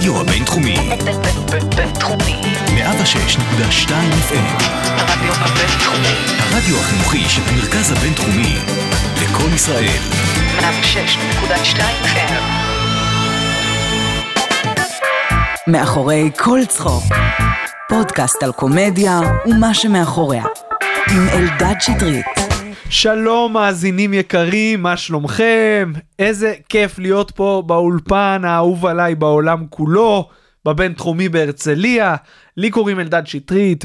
הרדיו הבינתחומי. בינתחומי. 106.2 FM. הרדיו הבינתחומי. הרדיו החינוכי של המרכז הבינתחומי. לקום ישראל. 106.2 FM. מאחורי כל צחוק. פודקאסט על קומדיה ומה שמאחוריה. עם אלדד שטרית. שלום מאזינים יקרים, מה שלומכם? איזה כיף להיות פה באולפן האהוב עליי בעולם כולו, בבינתחומי בהרצליה. לי קוראים אלדד שטרית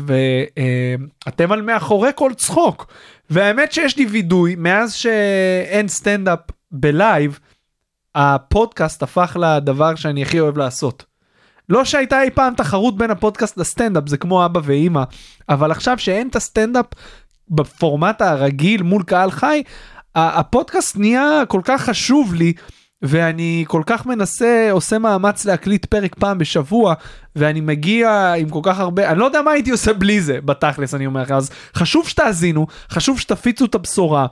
ואתם על מאחורי כל צחוק. והאמת שיש לי וידוי, מאז שאין סטנדאפ ב live, הפודקאסט הפך לדבר שאני הכי אוהב לעשות. לא שהייתה אי פעם תחרות בין הפודקאסט לסטנדאפ, זה כמו אבא ואימא, אבל עכשיו שאין את הסטנדאפ בפורמט הרגיל מול קהל חי, הפודקאסט נהיה כל כך חשוב לי. ואני כל כך מנסה, עושה מאמץ להקליט פרק פעם בשבוע, ואני מגיע עם כל כך הרבה, אני לא יודע מה הייתי עושה בלי זה, בתכלס אני אומר לך, אז חשוב שתאזינו, חשוב שתפיצו את הבשורה.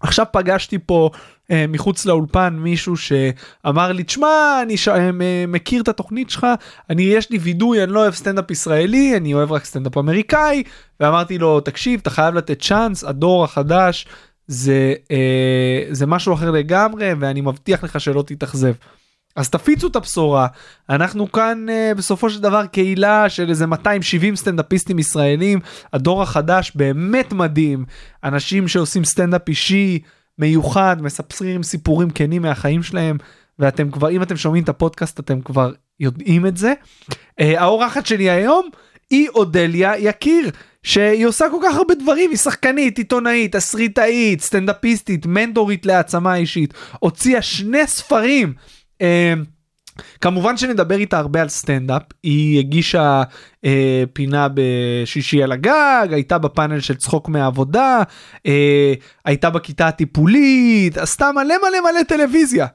עכשיו פגשתי פה אה, מחוץ לאולפן מישהו שאמר לי תשמע אני ש... אה, מכיר את התוכנית שלך אני יש לי וידוי אני לא אוהב סטנדאפ ישראלי אני אוהב רק סטנדאפ אמריקאי ואמרתי לו תקשיב אתה חייב לתת צ'אנס הדור החדש זה אה, זה משהו אחר לגמרי ואני מבטיח לך שלא תתאכזב. אז תפיצו את הבשורה אנחנו כאן uh, בסופו של דבר קהילה של איזה 270 סטנדאפיסטים ישראלים הדור החדש באמת מדהים אנשים שעושים סטנדאפ אישי מיוחד מספרים סיפורים כנים מהחיים שלהם ואתם כבר אם אתם שומעים את הפודקאסט אתם כבר יודעים את זה. Uh, האורחת שלי היום היא אודליה יקיר שהיא עושה כל כך הרבה דברים היא שחקנית עיתונאית תסריטאית סטנדאפיסטית מנטורית להעצמה אישית הוציאה שני ספרים. Uh, כמובן שנדבר איתה הרבה על סטנדאפ היא הגישה uh, פינה בשישי על הגג הייתה בפאנל של צחוק מהעבודה uh, הייתה בכיתה הטיפולית עשתה מלא מלא מלא טלוויזיה.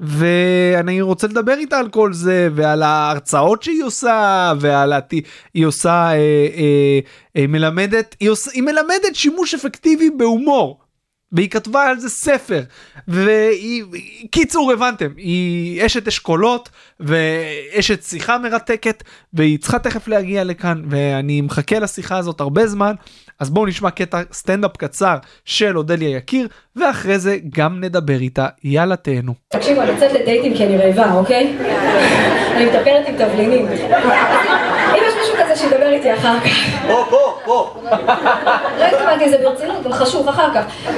ואני רוצה לדבר איתה על כל זה ועל ההרצאות שהיא עושה ועל הת... היא עושה אה, אה, אה, מלמדת היא, עושה, היא מלמדת שימוש אפקטיבי בהומור. והיא כתבה על זה ספר והיא קיצור הבנתם היא אשת אשכולות ואשת שיחה מרתקת והיא צריכה תכף להגיע לכאן ואני מחכה לשיחה הזאת הרבה זמן אז בואו נשמע קטע סטנדאפ קצר של אודליה יקיר ואחרי זה גם נדבר איתה יאללה תהנו. תקשיבו, אני יוצאת לדייטים כי אני רעבה, אוקיי? אני מטפלת עם תבלינים. מישהו כזה שידבר איתי אחר כך. פה פה פה. לא התכוונתי לזה ברצינות, גם חשוב אחר כך. לא,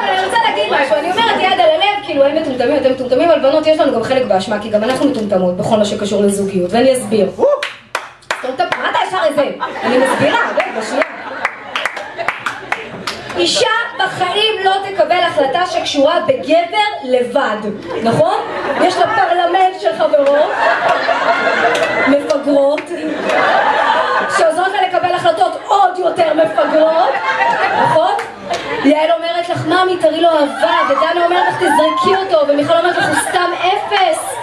אבל אני רוצה להגיד משהו, אני אומרת יד על הלב, כאילו הם מטומטמים, אתם מטומטמים, אבל בנות יש לנו גם חלק באשמה, כי גם אנחנו מטומטמות בכל מה שקשור לזוגיות, ואני אסביר. מה אתה ישר איזה? אני מסבירה, רגע, שנייה. אישה בחיים לא תקבל החלטה שקשורה בגבר לבד, נכון? יש לה פרלמנט של חברות, מפגרות, שעוזרות לה לקבל החלטות עוד יותר מפגרות, נכון? יעל אומרת לך, ממי, תראי לו אהבה, ודנה אומרת לך, תזרקי אותו, ומיכל אומרת לך, הוא סתם אפס.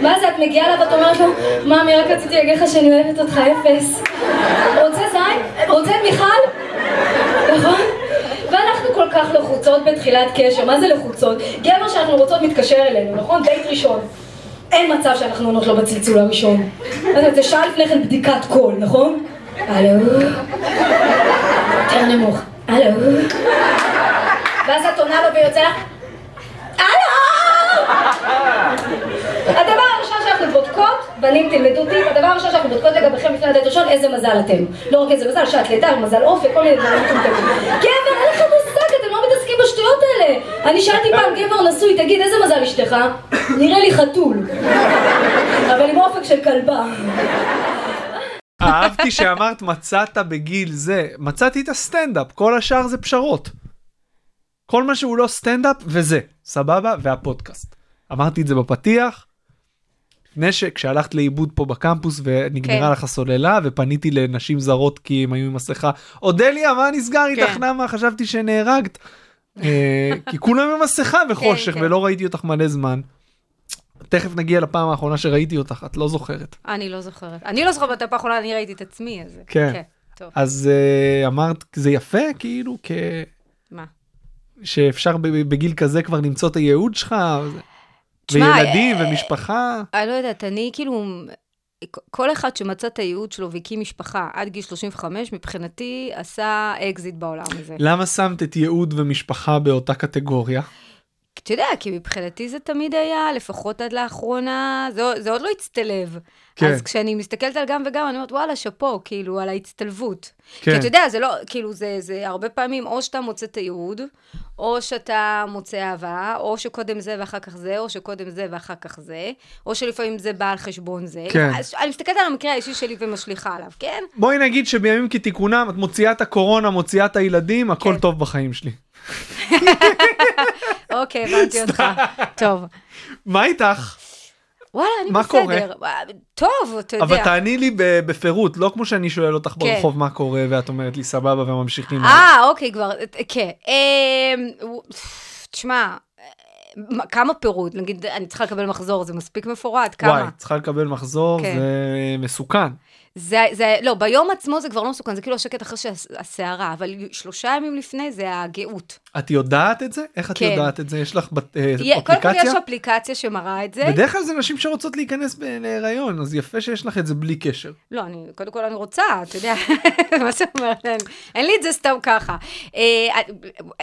מה זה, את מגיעה אליו ואת אומרת לו, ממי, רק רציתי להגיד לך שאני אוהבת אותך אפס. רוצה זין? רוצה את מיכל? נכון? ואנחנו כל כך לחוצות בתחילת קשר, מה זה לחוצות? גבר שאנחנו רוצות מתקשר אלינו, נכון? דייט ראשון. אין מצב שאנחנו עונות לו בצלצול הראשון. זה שעה לפני כן בדיקת קול, נכון? הלו? יותר נמוך. הלו? ואז את עונה לו ויוצא לך, הלו! הדבר הראשון שאנחנו בודקות, בנים תלמדו אותי, הדבר הראשון שאנחנו בודקות לגביכם לפני הדייט ראשון, איזה מזל אתם. לא רק איזה מזל, שעת לידה, מזל אופק, כל מיני דברים מטומטמים. גבר, אין לך מושג, אתם לא מתעסקים בשטויות האלה. אני שאלתי פעם גבר נשוי, תגיד, איזה מזל אשתך? נראה לי חתול. אבל עם אופק של כלבה. אהבתי שאמרת מצאת בגיל זה מצאתי את הסטנדאפ כל השאר זה פשרות. כל מה שהוא לא סטנדאפ וזה סבבה והפודקאסט. אמרתי את זה בפתיח. לפני שכשהלכת לאיבוד פה בקמפוס ונגמרה כן. לך הסוללה ופניתי לנשים זרות כי הם היו עם מסכה אודליה מה נסגר איתך כן. נמה חשבתי שנהרגת. אה, כי כולם עם מסכה וחושך כן. ולא ראיתי אותך מלא זמן. תכף נגיע לפעם האחרונה שראיתי אותך את לא זוכרת. אני לא זוכרת. אני לא זוכרת בפעם האחרונה, אני ראיתי את עצמי, אז... כן. טוב, אז אה, אמרת זה יפה כאילו כ... מה? שאפשר בגיל כזה כבר למצוא את הייעוד שלך. וילדים אה, ומשפחה. אני לא יודעת, אני כאילו... כל אחד שמצא את הייעוד שלו והקים משפחה עד גיל 35, מבחינתי עשה אקזיט בעולם הזה. למה שמת את ייעוד ומשפחה באותה קטגוריה? אתה יודע, כי מבחינתי זה תמיד היה, לפחות עד לאחרונה, זה, זה עוד לא הצטלב. כן. אז כשאני מסתכלת על גם וגם, אני אומרת, וואלה, שאפו, כאילו, על ההצטלבות. כן. כי אתה יודע, זה לא, כאילו, זה, זה הרבה פעמים, או שאתה מוצא את הייעוד, או שאתה מוצא אהבה, או שקודם זה ואחר כך זה, או שקודם זה ואחר כך זה, או שלפעמים זה בא על חשבון זה. כן. אז אני מסתכלת על המקרה האישי שלי ומשליכה עליו, כן? בואי נגיד שבימים כתיקונם את מוציאה את הקורונה, מוציאה את הילדים, הכל כן. טוב בחיים שלי. אוקיי, הבנתי אותך. טוב. מה איתך? וואלה, אני מה בסדר. טוב, אתה יודע. אבל תעני לי בפירוט, לא כמו שאני שואל אותך כן. ברחוב מה קורה, ואת אומרת לי סבבה וממשיכים. אה, אוקיי, כבר, כן. אמ, תשמע, מה- כמה פירוט? נגיד, אני צריכה לקבל מחזור, זה מספיק מפורט? כמה? וואי, צריכה לקבל מחזור, כן. זה מסוכן. זה, זה, לא, ביום עצמו זה כבר לא מסוכן, זה כאילו השקט אחרי שהסערה, אבל שלושה ימים לפני זה הגאות. את יודעת את זה? איך את כן. יודעת את זה? יש לך בת- אה, קודם כל אפליקציה? יש אפליקציה שמראה את זה. בדרך כלל זה נשים שרוצות להיכנס להיריון, אז יפה שיש לך את זה בלי קשר. לא, אני, קודם כל אני רוצה, אתה יודע, מה זאת אומרת, אין, אין לי את זה סתם ככה. אה,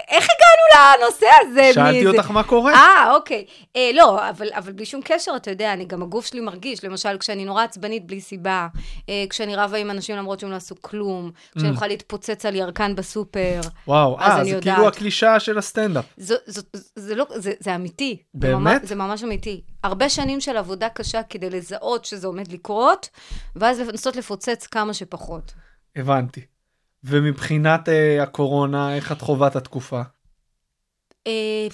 איך הגענו לנושא הזה? שאלתי? אותך מה קורה. אה, אוקיי. אה, לא, אבל, אבל בלי שום קשר, אתה יודע, אני, גם הגוף שלי מרגיש, למשל, כשאני נורא עצבנית בלי סיבה, אה, כשאני רבה עם אנשים למרות שהם לא עשו כלום, כשאני יכולה להתפוצץ על ירקן בסופר. וואו, אז אה, זה. כאילו הקלישאה של הסטנדאפ. זה לא, זה, זה אמיתי. באמת? זה ממש אמיתי. הרבה שנים של עבודה קשה כדי לזהות שזה עומד לקרות, ואז לנסות לפוצץ כמה שפחות. הבנתי. ומבחינת אה, הקורונה, איך את חווה את התקופה? אה,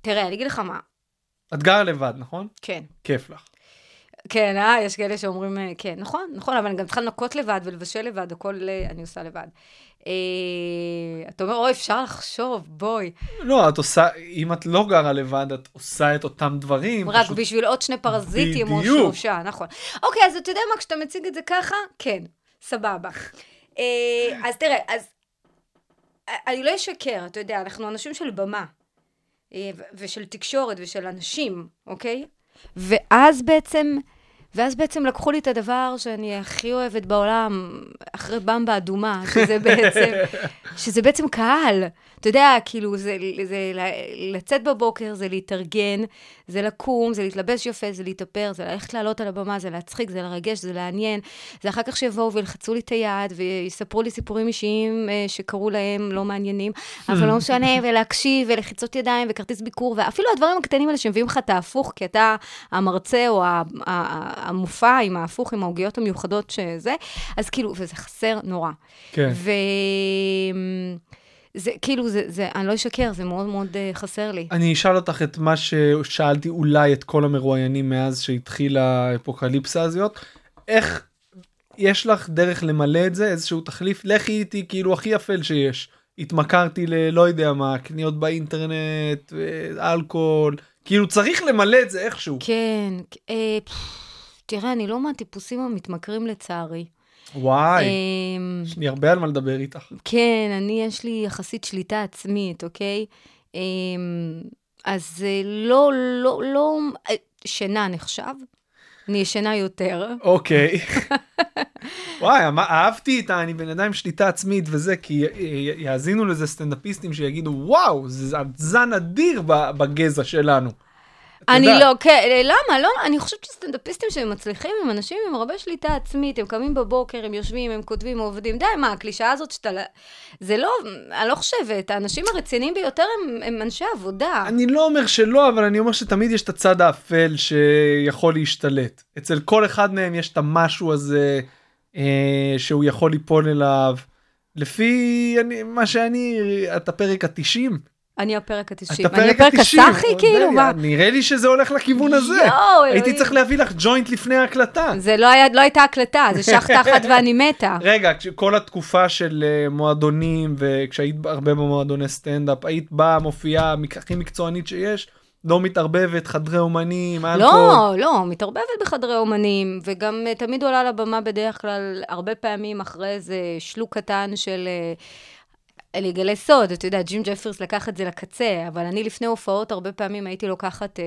תראה, אני אגיד לך מה. את גרה לבד, נכון? כן. כיף לך. כן, אה, יש כאלה שאומרים, אה, כן, נכון, נכון, אבל אני גם צריכה לנקות לבד ולבשל לבד, הכל אה, אני עושה לבד. אה, אתה אומר, אוי, אפשר לחשוב, בואי. לא, את עושה, אם את לא גרה לבד, את עושה את אותם דברים. רק פשוט- בשביל עוד שני פרזיטים או בדיוק. שלושה, נכון. אוקיי, אז אתה יודע מה, כשאתה מציג את זה ככה, כן, סבבה. אז תראה, אז אני לא אשקר, אתה יודע, אנחנו אנשים של במה, ושל תקשורת ושל אנשים, אוקיי? ואז בעצם, ואז בעצם לקחו לי את הדבר שאני הכי אוהבת בעולם, אחרי במבה אדומה, שזה בעצם, שזה בעצם קהל. אתה יודע, כאילו, זה, זה לצאת בבוקר, זה להתארגן, זה לקום, זה להתלבש יפה, זה להתאפר, זה ללכת לעלות על הבמה, זה להצחיק, זה לרגש, זה לעניין. זה אחר כך שיבואו וילחצו לי את היד ויספרו לי סיפורים אישיים אה, שקרו להם לא מעניינים, אבל לא משנה, ולהקשיב, ולחיצות ידיים, וכרטיס ביקור, ואפילו הדברים הקטנים האלה שמביאים לך את ההפוך, כי אתה המרצה או ה- המופע עם ההפוך, עם העוגיות המיוחדות שזה, אז כאילו, וזה חסר נורא. כן. ו... זה כאילו, זה, זה, אני לא אשקר, זה מאוד מאוד uh, חסר לי. אני אשאל אותך את מה ששאלתי אולי את כל המרואיינים מאז שהתחילה האפוקליפסה הזאת. איך יש לך דרך למלא את זה, איזשהו תחליף? לכי איתי כאילו הכי אפל שיש. התמכרתי ללא יודע מה, קניות באינטרנט, אה, אלכוהול, כאילו צריך למלא את זה איכשהו. כן, אה, פff, תראה, אני לא מהטיפוסים המתמכרים לצערי. וואי, אמ, יש לי הרבה על מה לדבר איתך. כן, אני, יש לי יחסית שליטה עצמית, אוקיי? אמ, אז אה, לא, לא, לא, אה, שינה נחשב? אני ישנה יותר. אוקיי. וואי, מה- אהבתי את. אני בן אדם עם שליטה עצמית וזה, כי י- י- יאזינו לזה סטנדאפיסטים שיגידו, וואו, זה זן אדיר בגזע שלנו. אני. לא, כן, אה, למה? לא, אני חושבת שסטנדאפיסטים שהם מצליחים הם אנשים עם הרבה שליטה עצמית, הם קמים בבוקר, הם יושבים, הם כותבים, עובדים. די, מה, הקלישאה הזאת שאתה... זה לא, אני לא חושבת, האנשים הרציניים ביותר הם, הם אנשי עבודה. אני לא אומר שלא, אבל אני אומר שתמיד יש את הצד האפל שיכול להשתלט. אצל כל אחד מהם יש את המשהו הזה אה, שהוא יכול ליפול אליו. לפי אני, מה שאני, את הפרק ה-90. אני הפרק את ה-90. אני הפרק הפרק ה-90. הסאחי, כאילו, מה? נראה לי שזה הולך לכיוון הזה. יואו, הייתי. צריך להביא לך ג'וינט לפני ההקלטה. זה לא, היה, לא הייתה הקלטה, זה שח תחת ואני מתה. רגע, כל התקופה של אה, מועדונים, וכשהיית הרבה במועדוני סטנדאפ, היית באה, מופיעה, הכי מקצוענית שיש, לא מתערבבת, חדרי אומנים, אלכוהול. לא, לא, מתערבבת בחדרי אומנים, וגם uh, תמיד עולה לבמה בדרך כלל, הרבה פעמים אחרי איזה שלוק קטן של... Uh, אני אגלה סוד, אתה יודע, ג'ים ג'פרס לקח את זה לקצה, אבל אני לפני הופעות הרבה פעמים הייתי לוקחת אה,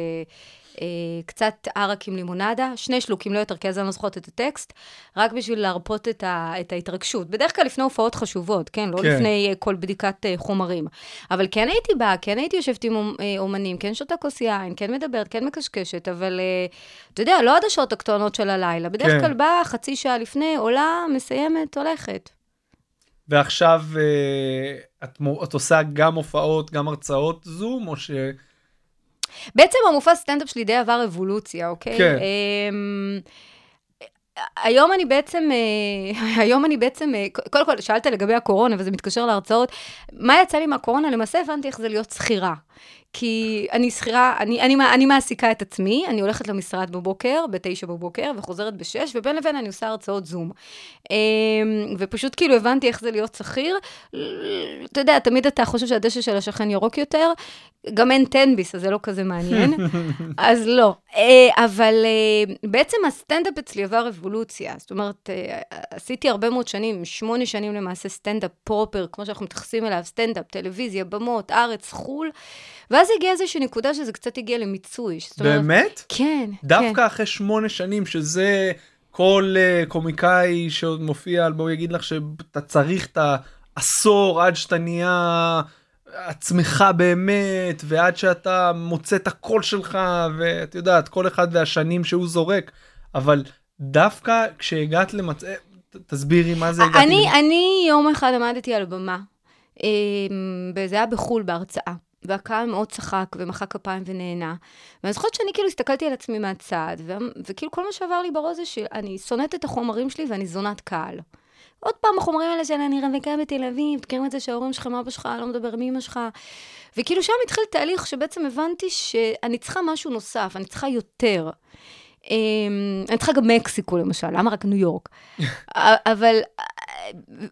אה, קצת ערק עם לימונדה, שני שלוקים, לא יותר, כי אז אני לא זוכרת את הטקסט, רק בשביל להרפות את, ה, את ההתרגשות. בדרך כלל לפני הופעות חשובות, כן? לא כן. לפני אה, כל בדיקת אה, חומרים. אבל כן הייתי באה, כן הייתי יושבת עם אה, אומנים, כן שותה כוס יין, כן מדברת, כן מקשקשת, אבל אה, אתה יודע, לא עד השעות הקטנות של הלילה. בדרך כן. כלל באה חצי שעה לפני, עולה, מסיימת, הולכת. ועכשיו אה, את, את עושה גם הופעות, גם הרצאות זום, או ש... בעצם המופע סטנדאפ שלי די עבר אבולוציה, אוקיי? כן. אמ, היום אני בעצם, אה, היום אני בעצם, אה, קודם כל, שאלת לגבי הקורונה, וזה מתקשר להרצאות. מה יצא לי מהקורונה? למעשה הבנתי איך זה להיות שכירה. כי אני שכירה, אני, אני, אני מעסיקה את עצמי, אני הולכת למשרד בבוקר, בתשע בבוקר, וחוזרת בשש, ובין לבין אני עושה הרצאות זום. אמ, ופשוט כאילו הבנתי איך זה להיות שכיר. אתה יודע, תמיד אתה חושב שהדשא של השכן ירוק יותר, גם אין תן-ביס, אז זה לא כזה מעניין. אז לא. אה, אבל אה, בעצם הסטנדאפ אצלי עבר אבולוציה. זאת אומרת, אה, עשיתי הרבה מאוד שנים, שמונה שנים למעשה סטנדאפ proper, כמו שאנחנו מתייחסים אליו, סטנדאפ, טלוויזיה, במות, ארץ, חו"ל. ואז הגיעה איזושהי נקודה שזה קצת הגיע למיצוי. באמת? כן. דווקא כן. אחרי שמונה שנים, שזה כל אה, קומיקאי שעוד מופיע על בואו יגיד לך שאתה צריך את העשור עד שאתה נהיה עצמך באמת, ועד שאתה מוצא את הקול שלך, ואת יודעת, כל אחד והשנים שהוא זורק, אבל דווקא כשהגעת למצ... אה, תסבירי מה זה הגעתי אני, למצ... אני יום אחד עמדתי על במה, אה, זה היה בחו"ל בהרצאה, והקהל מאוד צחק ומחא כפיים ונהנה. ואני זוכרת שאני כאילו הסתכלתי על עצמי מהצד, ו- וכאילו כל מה שעבר לי בראש זה שאני שונאת את החומרים שלי ואני זונת קהל. עוד פעם, החומרים האלה של אני רווקה בתל אביב, תכירים את זה שההורים שלך, אבא שלך, לא מדבר עם אמא שלך. וכאילו שם התחיל תהליך שבעצם הבנתי שאני צריכה משהו נוסף, אני צריכה יותר. אמ, אני צריכה גם מקסיקו למשל, למה רק ניו יורק? אבל,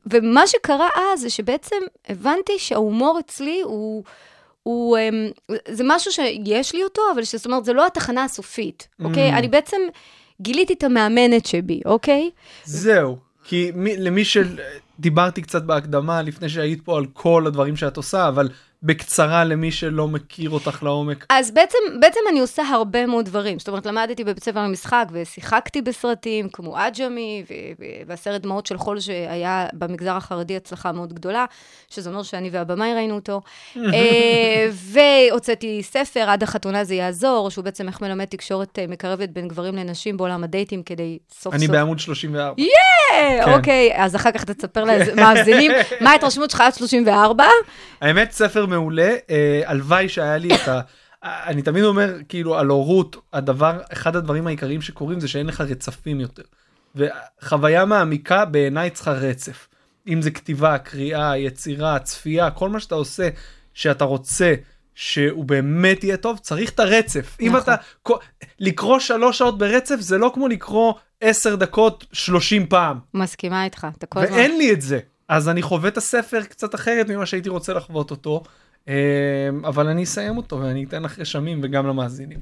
ומה שקרה אז זה שבעצם הבנתי שההומור אצלי הוא, הוא, אמ, זה משהו שיש לי אותו, אבל זאת אומרת, זה לא התחנה הסופית, אוקיי? Mm. אני בעצם גיליתי את המאמנת שבי, אוקיי? זהו, כי מי, למי שדיברתי קצת בהקדמה לפני שהיית פה על כל הדברים שאת עושה, אבל בקצרה למי שלא מכיר אותך לעומק. אז בעצם, בעצם אני עושה הרבה מאוד דברים. זאת אומרת, למדתי בבית ספר למשחק ושיחקתי בסרטים כמו עג'מי והסרט דמעות של חול שהיה במגזר החרדי הצלחה מאוד גדולה, שזה אומר שאני והבמאי ראינו אותו. אה, והוצאתי ספר, עד החתונה זה יעזור, שהוא בעצם איך מלמד תקשורת אה, מקרבת בין גברים לנשים בעולם הדייטים כדי סוף אני סוף... בעמוד 34. אה, כן. אוקיי, אז אחר כך תספר למאזינים, מה ההתרשמות שלך עד 34? האמת, ספר מעולה, אה, הלוואי שהיה לי את ה... אני תמיד אומר, כאילו, על הורות, הדבר, אחד הדברים העיקריים שקורים זה שאין לך רצפים יותר. וחוויה מעמיקה בעיניי צריכה רצף. אם זה כתיבה, קריאה, יצירה, צפייה, כל מה שאתה עושה, שאתה רוצה שהוא באמת יהיה טוב, צריך את הרצף. אם נכון. אתה... כל- לקרוא שלוש שעות ברצף זה לא כמו לקרוא עשר דקות שלושים פעם. מסכימה איתך, אתה כל הזמן... ואין לי את זה. אז אני חווה את הספר קצת אחרת ממה שהייתי רוצה לחוות אותו. אה, אבל אני אסיים אותו ואני אתן לך רשמים וגם למאזינים.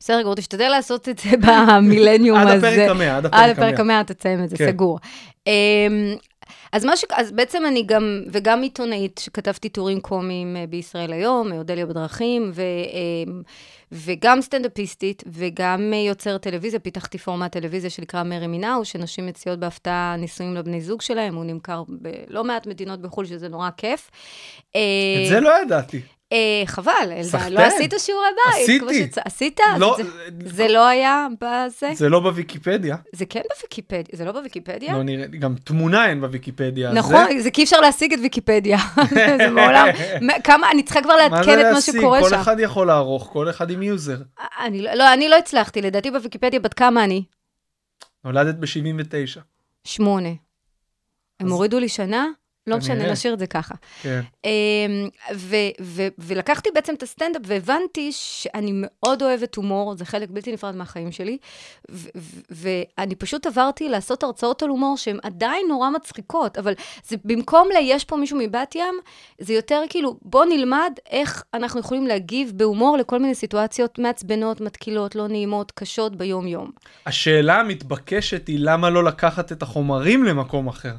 בסדר גמור, תשתדל לעשות את זה במילניום עד הזה. הפרק המאה, עד עד הפרק הפרק המאה. המאה תסיים את זה, כן. סגור. אז ש... אז בעצם אני גם, וגם עיתונאית שכתבתי טורים קומיים אה, בישראל היום, אה, אודליה בדרכים, ו, אמ, וגם סטנדאפיסטית, וגם אה, יוצרת טלוויזיה, פיתחתי פורמט טלוויזיה שנקרא מרי מינאו, שנשים מציעות בהפתעה נישואים לבני זוג שלהם, הוא נמכר בלא מעט מדינות בחו"ל, שזה נורא כיף. את אה, זה לא ידעתי. אה, חבל, אלדד. לא עשית שיעורי בית. עשיתי. עשית? לא, זה, זה לא היה בזה? זה לא בוויקיפדיה. זה כן בוויקיפדיה, זה לא בוויקיפדיה? לא נראה לי, גם תמונה אין בוויקיפדיה. נכון, זה- כי אי אפשר להשיג את ויקיפדיה. זה מעולם, כמה, אני צריכה כבר לעדכן את מה? שקורה כל שם. אחד יכול לערוך, כל אחד עם יוזר. לא- לא, אני לא הצלחתי, לדעתי בוויקיפדיה בת כמה אני? נולדת ב-79. שמונה. הם הורידו לי שנה? לא משנה. נשאיר את זה ככה. כן. אמ, ו- ו- ולקחתי בעצם את הסטנדאפ והבנתי שאני מאוד אוהבת הומור, זה חלק בלתי נפרד מהחיים שלי, ואני פשוט עברתי לעשות הרצאות על הומור שהן עדיין נורא מצחיקות, אבל זה במקום ל... יש פה מישהו מבת ים, זה יותר כאילו, בוא נלמד איך אנחנו יכולים להגיב בהומור לכל מיני סיטואציות מעצבנות, מתקילות, לא נעימות, קשות ביום-יום. השאלה המתבקשת היא למה לא לקחת את החומרים למקום אחר?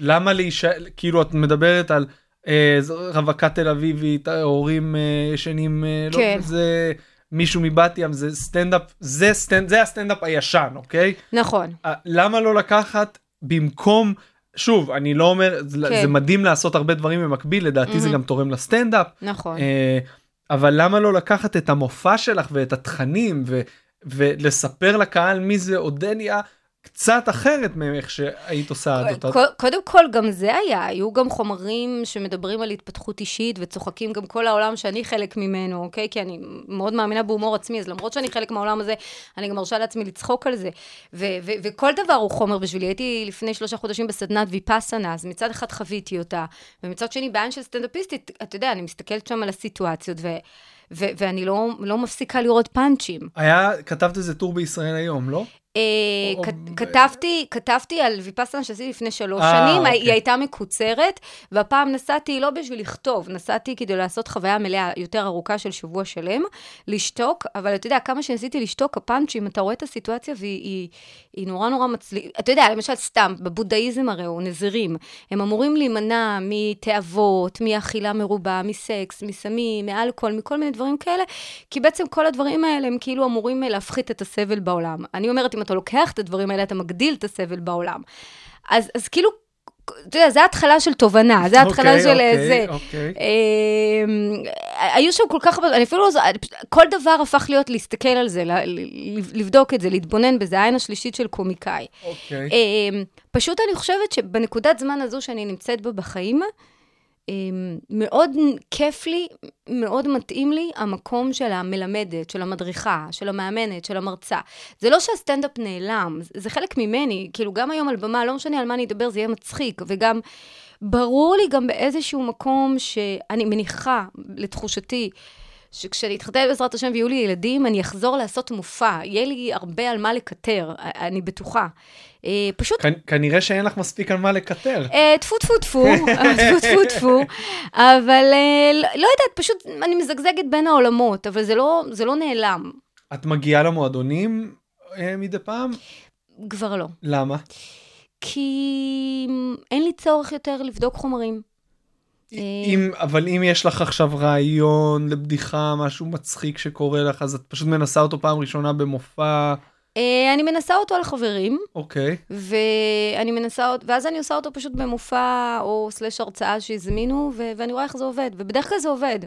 למה להישאר, כאילו את מדברת על אה, רווקה תל אביבית, הורים אה, ישנים, אה, לא, כן. זה מישהו מבת ים, זה סטנדאפ, זה, סטנד, זה הסטנדאפ הישן, אוקיי? נכון. אה, למה לא לקחת במקום, שוב, אני לא אומר, זה- כן. זה מדהים לעשות הרבה דברים במקביל, לדעתי זה מהמם. גם תורם לסטנדאפ, נכון. אה, אבל למה לא לקחת את המופע שלך ואת התכנים ו, ולספר לקהל מי זה אודליה קצת אחרת מאיך שהיית עושה עד אותה. קודם כל, גם זה היה, היו גם חומרים שמדברים על התפתחות אישית וצוחקים גם כל העולם שאני חלק ממנו, אוקיי? כי אני מאוד מאמינה בהומור עצמי, אז למרות שאני חלק מהעולם הזה, אני גם מרשה לעצמי לצחוק על זה. ו- ו- וכל דבר הוא חומר בשבילי. הייתי לפני שלושה חודשים בסדנת ויפאסנה, אז מצד אחד חוויתי אותה, ומצד שני, בעין של סטנדאפיסטית, אתה יודע, אני מסתכלת שם על הסיטואציות, ו- ו- ואני לא, לא מפסיקה לראות פאנצ'ים. היה, כתבת איזה טור בישראל היום, לא? אה, או- כת- או- כתבתי, כתבתי על ויפאסנה שעשיתי לפני שלוש אה, שנים, אוקיי. היא הייתה מקוצרת, והפעם נסעתי לא בשביל לכתוב, נסעתי כדי לעשות חוויה מלאה יותר ארוכה של שבוע שלם, לשתוק, אבל אתה יודע, כמה שניסיתי לשתוק, הפאנצ'ים, אתה רואה את הסיטואציה והיא היא, היא נורא נורא מצליחה, אתה יודע, למשל סתם, בבודהיזם הרי הוא נזירים, הם אמורים להימנע מתאוות, מאכילה מרובה, מסקס, מסמים, מאלכוהול, מכל מיני דברים כאלה, כי בעצם כל הדברים האלה הם כאילו אמורים להפחית את הסבל בעולם. אני אומרת, אם אתה לוקח את הדברים האלה, אתה מגדיל את הסבל בעולם. אז, אז כאילו, אתה יודע, זה ההתחלה של תובנה, זה ההתחלה אוקיי, של אוקיי, זה. אוקיי. אמ, היו שם כל כך הרבה, אני אפילו לא כל דבר הפך להיות להסתכל על זה, לבדוק את זה, להתבונן בזה, העין השלישית של קומיקאי. אוקיי. אמ, פשוט אני חושבת שבנקודת זמן הזו שאני נמצאת בה בחיים, מאוד כיף לי, מאוד מתאים לי המקום של המלמדת, של המדריכה, של המאמנת, של המרצה. זה לא שהסטנדאפ נעלם, זה- זה חלק ממני, כאילו גם היום על במה, לא משנה על מה אני אדבר, זה יהיה מצחיק, וגם ברור לי גם באיזשהו מקום שאני מניחה, לתחושתי, שכשאני אתחתן בעזרת השם ויהיו לי ילדים, אני אחזור לעשות מופע, יהיה לי הרבה על מה לקטר, אני בטוחה. אה, פשוט כנ- כנראה שאין לך מספיק על מה לקטר. אה, טפו טפו טפו, טפו טפו טפו, אבל אה, לא יודעת, פשוט אני מזגזגת בין העולמות, אבל זה לא, לא נעלם, את מגיעה למועדונים אה, מדי פעם? כבר לא. למה? כי אין לי צורך יותר לבדוק חומרים. אה. אם, אבל אם יש לך עכשיו רעיון לבדיחה, משהו מצחיק שקורה לך, אז את פשוט מנסה אותו פעם ראשונה במופע, אה, אני מנסה אותו על חברים, אוקיי. ואני מנסה, ואז אני עושה אותו פשוט במופע או סלש הרצאה שהזמינו, ו- ואני רואה איך זה עובד, ובדרך כלל זה עובד.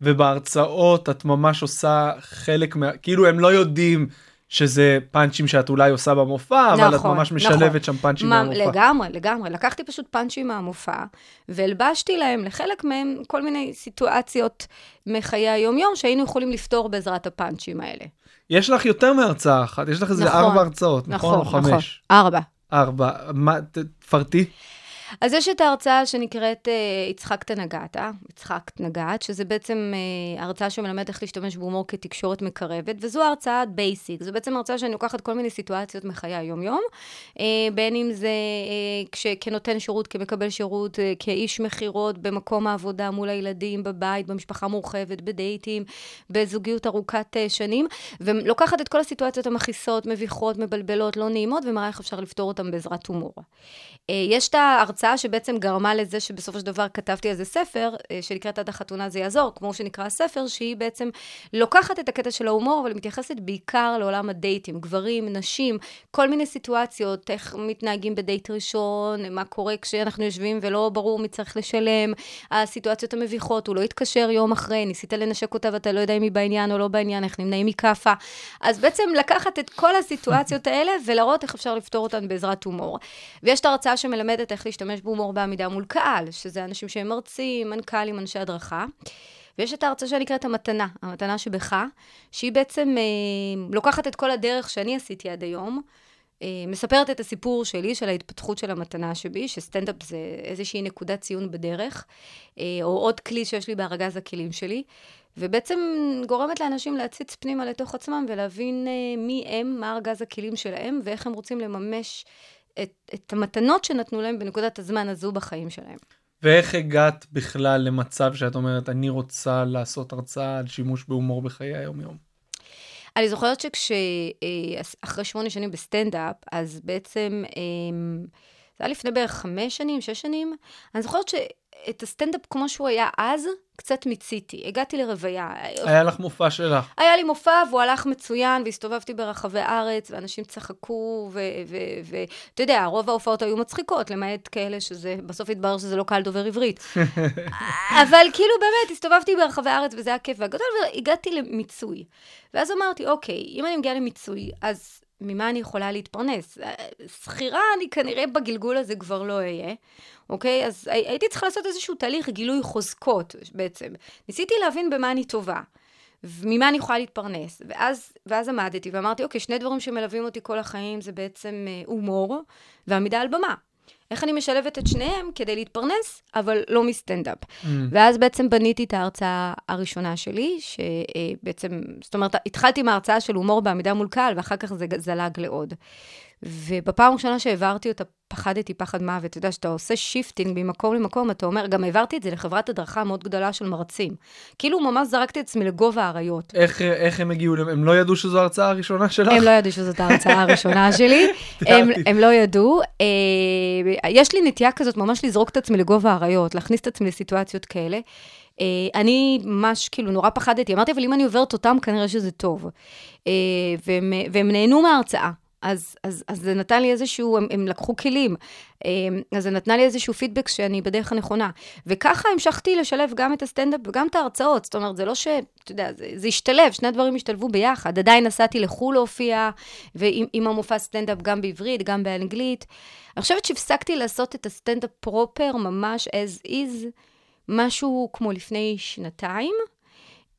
ובהרצאות את ממש עושה חלק מה... כאילו הם לא יודעים שזה פאנצ'ים שאת אולי עושה במופע, אבל את נכון, ממש נכון. משלבת שם פאנצ'ים מה, מהמופע. לגמרי, לגמרי. לקחתי פשוט פאנצ'ים מהמופע, והלבשתי להם, לחלק מהם, כל מיני סיטואציות מחיי היום-יום שהיינו יכולים לפתור בעזרת הפאנצ'ים האלה. יש לך יותר מהרצאה אחת, יש לך איזה נכון, ארבע הרצאות, נכון? או נכון. חמש? ארבע. ארבע. מה, תפרטי. אז יש את ההרצאה שנקראת אה, הצחקת נגעת, הצחקת נגעת, שזה בעצם אה, הרצאה שמלמדת איך להשתמש בהומור כתקשורת מקרבת, וזו הרצאה basic. זו בעצם הרצאה שאני לוקחת כל מיני סיטואציות מחיי היום-יום, אה, בין אם זה אה, כש, כנותן שירות, כמקבל שירות, אה, כאיש מכירות, במקום העבודה, מול הילדים, בבית, במשפחה מורחבת, בדייטים, בזוגיות ארוכת אה, שנים, ולוקחת את כל הסיטואציות המכעיסות, מביכות, מבלבלות, לא נעימות, ומראה איך אפשר לפתור אותן בעזרת הומור. אה, יש את ההרצאה שבעצם גרמה לזה שבסופו של דבר כתבתי על זה ספר, אה, שנקראת עד החתונה זה יעזור, כמו שנקרא הספר, שהיא בעצם לוקחת את הקטע של ההומור, אבל מתייחסת בעיקר לעולם הדייטים, גברים, נשים, כל מיני סיטואציות, איך מתנהגים בדייט ראשון, מה קורה כשאנחנו יושבים ולא ברור מי צריך לשלם, הסיטואציות המביכות, הוא לא התקשר יום אחרי, ניסית לנשק אותה ואתה לא יודע אם היא בעניין או לא בעניין, איך נמנעים מכאפה. אז בעצם לקחת את כל הסיטואציות האלה ולהראות איך אפשר לפתור אותן בעזרת הומור. ויש את ההרצאה שמלמדת איך להשתמש בהומור בעמידה מול קהל, שזה אנשים שהם מרצים, מנכ"לים, אנשי הדרכה. ויש את ההרצאה שנקראת המתנה, המתנה שבך, שהיא בעצם אה, לוקחת את כל הדרך שאני עשיתי עד היום, אה, מספרת את הסיפור שלי, של ההתפתחות של המתנה שבי, שסטנדאפ זה איזושהי נקודת ציון בדרך, אה, או עוד כלי שיש לי בארגז הכלים שלי, ובעצם גורמת לאנשים להציץ פנימה לתוך עצמם ולהבין אה, מי הם, מה ארגז הכלים שלהם, ואיך הם רוצים לממש את, את המתנות שנתנו להם בנקודת הזמן הזו בחיים שלהם. ואיך הגעת בכלל למצב שאת אומרת, אני רוצה לעשות הרצאה על שימוש בהומור בחיי היום-יום? אני זוכרת שכשאחרי שמונה שנים בסטנדאפ, אז בעצם, אה, זה היה לפני בערך חמש שנים, שש שנים, אני זוכרת את הסטנדאפ כמו שהוא היה אז, קצת מיציתי. הגעתי לרוויה. היה לך מופע שלך. היה לי מופע והוא הלך מצוין, והסתובבתי ברחבי הארץ, ואנשים צחקו, ואתה יודע, רוב ההופעות היו מצחיקות, למעט כאלה שזה, בסוף התברר שזה לא קהל דובר עברית. אבל כאילו באמת, הסתובבתי ברחבי הארץ וזה היה כיף והגדול, והגעתי למיצוי. ואז אמרתי, אוקיי, אם אני מגיעה למיצוי, אז ממה אני יכולה להתפרנס? שכירה, אני כנראה בגלגול הזה כבר לא אהיה, אוקיי? אז הייתי צריכה לעשות איזשהו תהליך גילוי חוזקות בעצם. ניסיתי להבין במה אני טובה. ממה אני יכולה להתפרנס. ואז, ואז עמדתי ואמרתי, אוקיי, שני דברים שמלווים אותי כל החיים זה בעצם אה, הומור ועמידה על במה. איך אני משלבת את שניהם כדי להתפרנס, אבל לא מסטנדאפ. Mm. ואז בעצם בניתי את ההרצאה הראשונה שלי, שבעצם, זאת אומרת, התחלתי עם ההרצאה של הומור בעמידה מול קהל, ואחר כך זה זלג לעוד. ובפעם הראשונה שהעברתי אותה, פחדתי פחד מוות. אתה יודע, שאתה עושה shifting ממקום למקום, אתה אומר, גם העברתי את זה לחברת הדרכה מאוד גדולה של מרצים. כאילו ממש זרקתי את עצמי לגובה האריות. איך, איך הם הגיעו, הם לא ידעו שזו ההרצאה הראשונה שלך? הם לא ידעו שזאת ההרצאה הראשונה שלי. הם, הם לא ידעו. אה, יש לי נטייה כזאת ממש לזרוק את עצמי לגוב האריות, להכניס את עצמי לסיטואציות כאלה. אה, אני ממש כאילו נורא פחדתי, אמרתי, אבל אם אני עוברת אותם, כנראה שזה טוב. אה, והם, והם נהנו מההרצאה. אז, אז, אז זה נתן לי איזשהו, הם, הם לקחו כלים, אמ, אז זה נתנה לי איזשהו פידבק שאני בדרך הנכונה. וככה המשכתי לשלב גם את הסטנדאפ וגם את ההרצאות. זאת אומרת, זה לא ש... אתה יודע, זה, זה השתלב, שני הדברים השתלבו ביחד. עדיין נסעתי לחו"ל להופיע, ועם המופע סטנדאפ גם בעברית, גם באנגלית. אני חושבת שהפסקתי לעשות את הסטנדאפ proper, ממש as is, משהו כמו לפני שנתיים.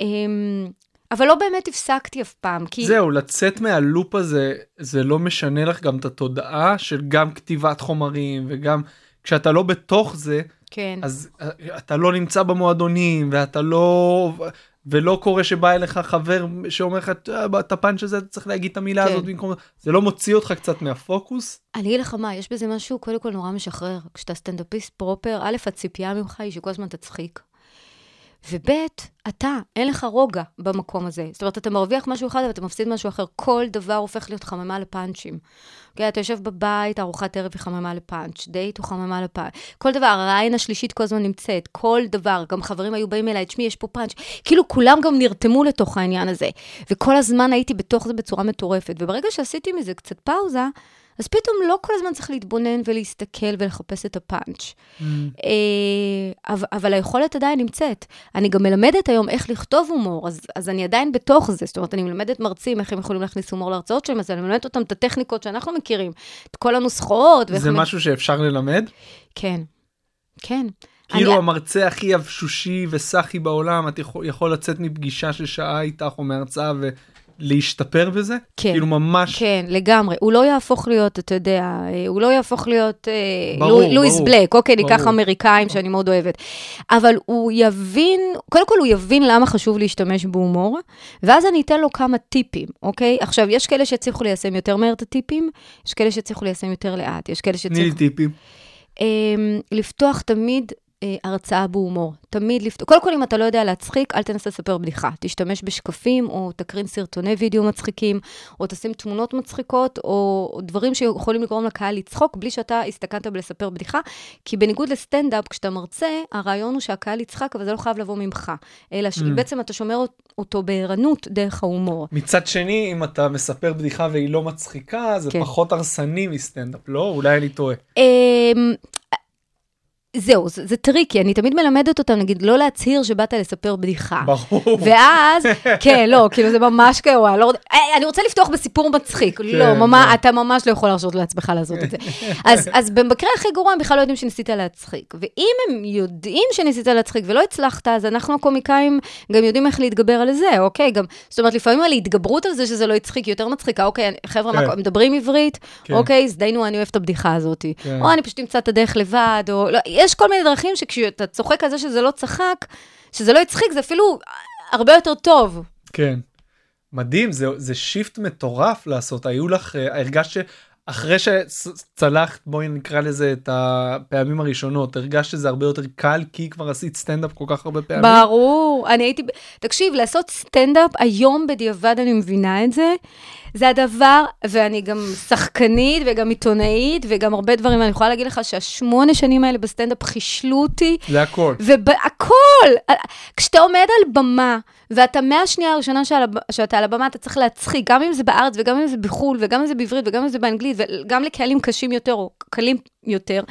אמ, אבל לא באמת הפסקתי אף פעם, כי... זהו, לצאת מהלופ הזה, זה לא משנה לך גם את התודעה של גם כתיבת חומרים, וגם כשאתה לא בתוך זה, כן. אז אה, אתה לא נמצא במועדונים, ואתה לא... ולא קורה שבא אליך חבר שאומר לך, אה, את הפאנץ' הזה אתה צריך להגיד את המילה כן. הזאת במקום... זה לא מוציא אותך קצת מהפוקוס? אני אגיד לך מה, יש בזה משהו קודם כל נורא משחרר. כשאתה סטנדאפיסט פרופר, א', הציפייה ממך היא שכל הזמן תצחיק. וב', אתה, אין לך רוגע במקום הזה. זאת אומרת, אתה מרוויח משהו אחד, אבל אתה מפסיד משהו אחר. כל דבר הופך להיות חממה לפאנצ'ים. אוקיי, אתה יושב בבית, ארוחת ערב היא חממה לפאנץ', דייט הוא חממה לפאנץ'. כל דבר, העין השלישית כל הזמן נמצאת, כל דבר. גם חברים היו באים אליי, תשמעי, יש פה פאנץ'. כאילו, כולם גם נרתמו לתוך העניין הזה. וכל הזמן הייתי בתוך זה בצורה מטורפת. וברגע שעשיתי מזה קצת פאוזה, אז פתאום לא כל הזמן צריך להתבונן ולהסתכל ולחפש את הפאנץ'. Mm. אה, אבל היכולת עדיין נמצאת. אני גם מלמדת היום איך לכתוב הומור, אז, אז אני עדיין בתוך זה. זאת אומרת, אני מלמדת מרצים איך הם יכולים להכניס הומור להרצאות שלהם, אז אני מלמדת אותם את הטכניקות שאנחנו מכירים, את כל הנוסחאות. זה משהו מ... שאפשר ללמד? כן, כן. כאילו אני... המרצה הכי יבשושי וסאחי בעולם, את יכול, יכול לצאת מפגישה של שעה איתך או מהרצאה ו... להשתפר בזה? כן. כאילו ממש... כן, לגמרי. הוא לא יהפוך להיות, אתה יודע, אה, הוא לא יהפוך להיות אה, ברור, לו, לואיס ברור, בלק, אוקיי, ברור. ניקח אמריקאים שאני מאוד אוהבת. אבל הוא יבין, קודם כל הוא יבין למה חשוב להשתמש בהומור, ואז אני אתן לו כמה טיפים, אוקיי? עכשיו, יש כאלה שיצליחו ליישם יותר מהר את הטיפים, יש כאלה שיצליחו ליישם יותר לאט, יש כאלה שיצליחו... תני לי טיפים. Um, לפתוח תמיד הרצאה בהומור. תמיד לפתור. קודם כל, אם אתה לא יודע להצחיק, אל תנסה לספר בדיחה. תשתמש בשקפים, או תקרין סרטוני וידאו מצחיקים, או תשים תמונות מצחיקות, או דברים שיכולים לגרום לקהל לצחוק, בלי שאתה הסתכנת בלספר בדיחה. כי בניגוד לסטנדאפ, כשאתה מרצה, הרעיון הוא שהקהל יצחק, אבל זה לא חייב לבוא ממך. אלא שבעצם אממ. אתה שומר אותו בערנות דרך ההומור. מצד שני, אם אתה מספר בדיחה והיא לא מצחיקה, זה כן. פחות הרסני מסטנדאפ, לא? אולי אני טועה. זהו, זה, זה tricky, אני תמיד מלמדת אותם, נגיד, לא להצהיר שבאת לספר בדיחה. ברור. ואז, כן, לא, כאילו זה ממש כאוה, לא, אה, אני רוצה לפתוח בסיפור מצחיק. כן, לא, ממש, כן. אתה ממש לא יכול להרשות לעצמך לעשות את זה. אז, אז במקרה הכי גרוע, הם בכלל לא יודעים שניסית להצחיק. ואם הם יודעים שניסית להצחיק ולא הצלחת, אז אנחנו הקומיקאים גם יודעים איך להתגבר על זה, אוקיי? גם, זאת אומרת, לפעמים על התגברות על זה שזה לא הצחיק, יותר מצחיקה, אוקיי, חבר'ה, כן. מדברים עברית, כן. אוקיי, הזדיינו, אני אוהב את הבדיחה הזאת. כן. או אני פשוט אמצא את הדרך לבד, או לא, יש כל מיני דרכים שכשאתה צוחק על זה שזה לא צחק, שזה לא הצחיק, זה אפילו הרבה יותר טוב. כן. מדהים, זה, זה שיפט מטורף לעשות. היו לך, uh, הרגשת אחרי שצלחת, בואי נקרא לזה את הפעמים הראשונות, הרגשת שזה הרבה יותר קל כי כבר עשית סטנדאפ כל כך הרבה פעמים? ברור, אני הייתי, תקשיב, לעשות סטנדאפ, היום בדיעבד אני מבינה את זה, זה הדבר, ואני גם שחקנית וגם עיתונאית וגם הרבה דברים, אני יכולה להגיד לך שהשמונה שנים האלה בסטנדאפ חישלו אותי. זה הכל. והכל! כשאתה עומד על במה, ואתה מהשנייה הראשונה שעל, שאתה על הבמה, אתה צריך להצחיק, גם אם זה בארץ וגם אם זה בחו"ל וגם אם זה בעברית וגם אם זה באנגלית וגם לקהלים קשים יותר או קלים יותר.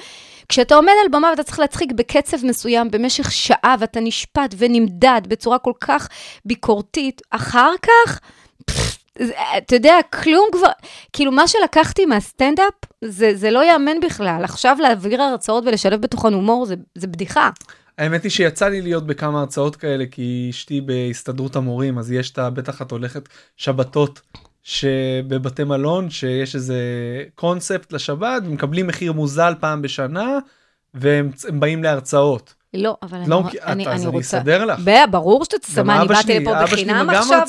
כשאתה עומד על במה ואתה צריך להצחיק בקצב מסוים במשך שעה ואתה נשפט ונמדד בצורה כל כך ביקורתית, אחר כך, פפ, זה- אתה יודע, כלום כבר, כאילו מה שלקחתי מהסטנדאפ, זה, זה לא ייאמן בכלל. עכשיו להעביר הרצאות ולשלב בתוכן הומור, זה, זה בדיחה. האמת היא שיצא לי להיות בכמה הרצאות כאלה כי אשתי בהסתדרות המורים אז יש את ה... בטח את הולכת שבתות שבבתי מלון שיש איזה קונספט לשבת מקבלים מחיר מוזל פעם בשנה והם הם באים להרצאות. לא, אבל לא אני, מכיר- אני, את- אז אני רוצה... אסדר לך. ברור שאתה תסדר, מה, אני באתי שלי- לפה בחינם עכשיו.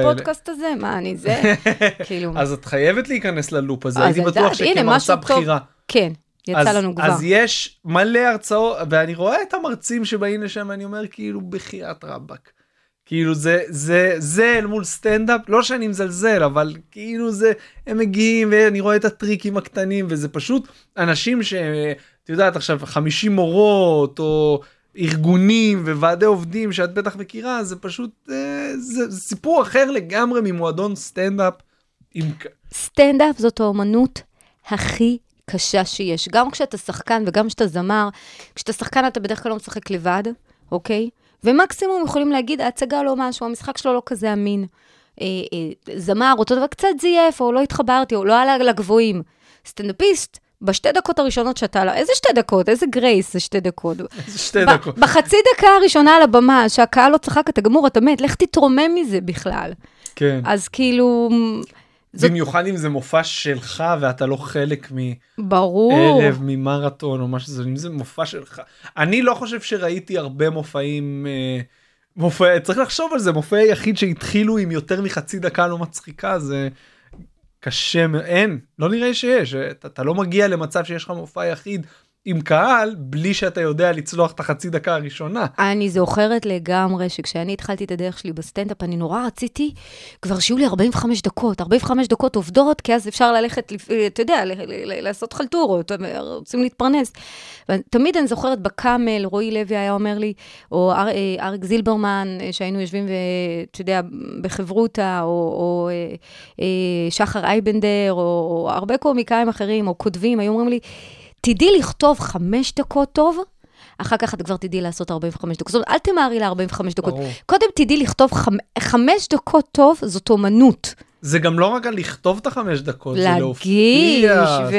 לפודקאסט הזה? מה, אני זה? כאילו... אז את חייבת להיכנס ללופ הזה הייתי בטוח שכמרצה. בכירה. כן, יצא לנו כבר. אז יש מלא הרצאות ואני רואה את המרצים שבאים לשם אני אומר כאילו בחייאת רבאק. כאילו זה זה זה אל מול סטנדאפ לא שאני מזלזל אבל כאילו זה הם מגיעים ואני רואה את הטריקים הקטנים וזה פשוט אנשים שאת יודעת עכשיו 50 מורות או ארגונים וועדי עובדים שאת בטח מכירה זה פשוט אה, זה, זה סיפור אחר לגמרי ממועדון סטנדאפ. עם... סטנדאפ זאת האומנות הכי קשה שיש. גם כשאתה שחקן וגם כשאתה זמר, כשאתה שחקן אתה בדרך כלל לא משחק לבד, אוקיי? ומקסימום יכולים להגיד, ההצגה לא משהו, המשחק שלו לא כזה אמין. אה, אה, זמר, אותו דבר, קצת זייף, או לא התחברתי, או לא עלה לגבוהים. סטנדאפיסט, בשתי דקות הראשונות שאתה עלה, איזה שתי דקות? איזה גרייס זה שתי דקות? שתי ב- דקות. בחצי דקה הראשונה על הבמה, שהקהל לא צחק, אתה גמור, אתה מת, לך תתרומם מזה בכלל. כן. אז כאילו, זאת- במיוחד אם זה מופע שלך ואתה לא חלק ברור. מערב ממרתון או מה שזה אם זה מופע שלך אני לא חושב שראיתי הרבה מופעים אה, מופע צריך לחשוב על זה מופע יחיד שהתחילו עם יותר מחצי דקה לא מצחיקה זה קשה אין לא נראה שיש אתה, אתה לא מגיע למצב שיש לך מופע יחיד עם קהל בלי שאתה יודע לצלוח את החצי דקה הראשונה. אני זוכרת לגמרי שכשאני התחלתי את הדרך שלי בסטנדאפ, אני נורא רציתי כבר שיהיו לי 45 דקות, 45 דקות עובדות, כי אז אפשר ללכת, אתה יודע, לעשות חלטורות, רוצים להתפרנס. ותמיד אני זוכרת בקאמל, רועי לוי היה אומר לי, או אה, אריק זילברמן, אה, שהיינו יושבים, ואתה יודע, בחברותה, או, אה, שחר אייבנדר, או הרבה קומיקאים אחרים, או כותבים, היו אומרים לי, תדעי לכתוב חמש דקות טוב, אחר כך את כבר תדעי לעשות 45 דקות. זאת אומרת, אל תמהרי ל-45 דקות. ברור. קודם תדעי לכתוב חמ... חמש דקות טוב, זאת אומנות. זה גם לא רק על לכתוב את החמש דקות, זה להגיש, להופיע. ו...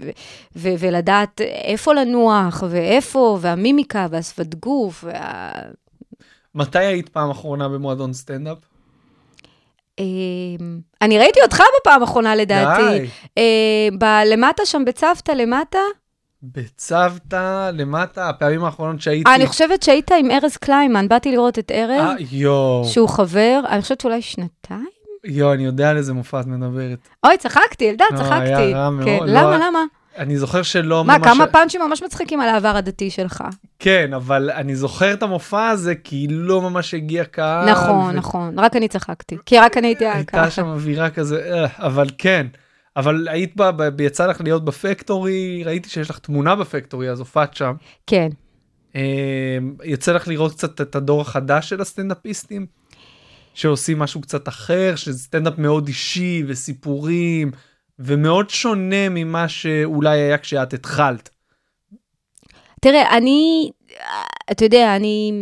ו... ו... ולדעת איפה לנוח, ואיפה, והמימיקה, והשפת גוף, וה... מתי היית פעם אחרונה במועדון סטנדאפ? אמ, אני ראיתי אותך בפעם האחרונה לדעתי. די. אה, ב- למטה שם בצוותא, למטה? בצוותא למטה הפעמים האחרונות שהייתי. אה, אני חושבת שהיית עם ארז קליימן, באתי לראות את ארז, אה, יואו, שהוא חבר, אני חושבת שאולי שנתיים? יואו, אני יודע על איזה מופע את מדברת. אוי, צחקתי, אלדד, לא, צחקתי. היה רע כן, מאוד, למה, לא- למה? אני זוכר שלא מה, ממש... כמה פאנצ'ים ממש מצחיקים על העבר הדתי שלך. כן, אבל אני זוכר את המופע הזה כי לא ממש הגיע קהל. נכון, ו- נכון, רק אני צחקתי. כי רק אני הייתי הייתה. שם אווירה כזה, אה, אבל כן. אבל היית בה, ב- יצא לך להיות בפקטורי, ראיתי שיש לך תמונה בפקטורי, אז הופעת שם. כן. אה, יצא לך לראות קצת את הדור החדש של הסטנדאפיסטים, שעושים משהו קצת אחר, שזה סטנדאפ מאוד אישי וסיפורים, ומאוד שונה ממה שאולי היה כשאת התחלת. תראה, אני, אתה יודע, אני,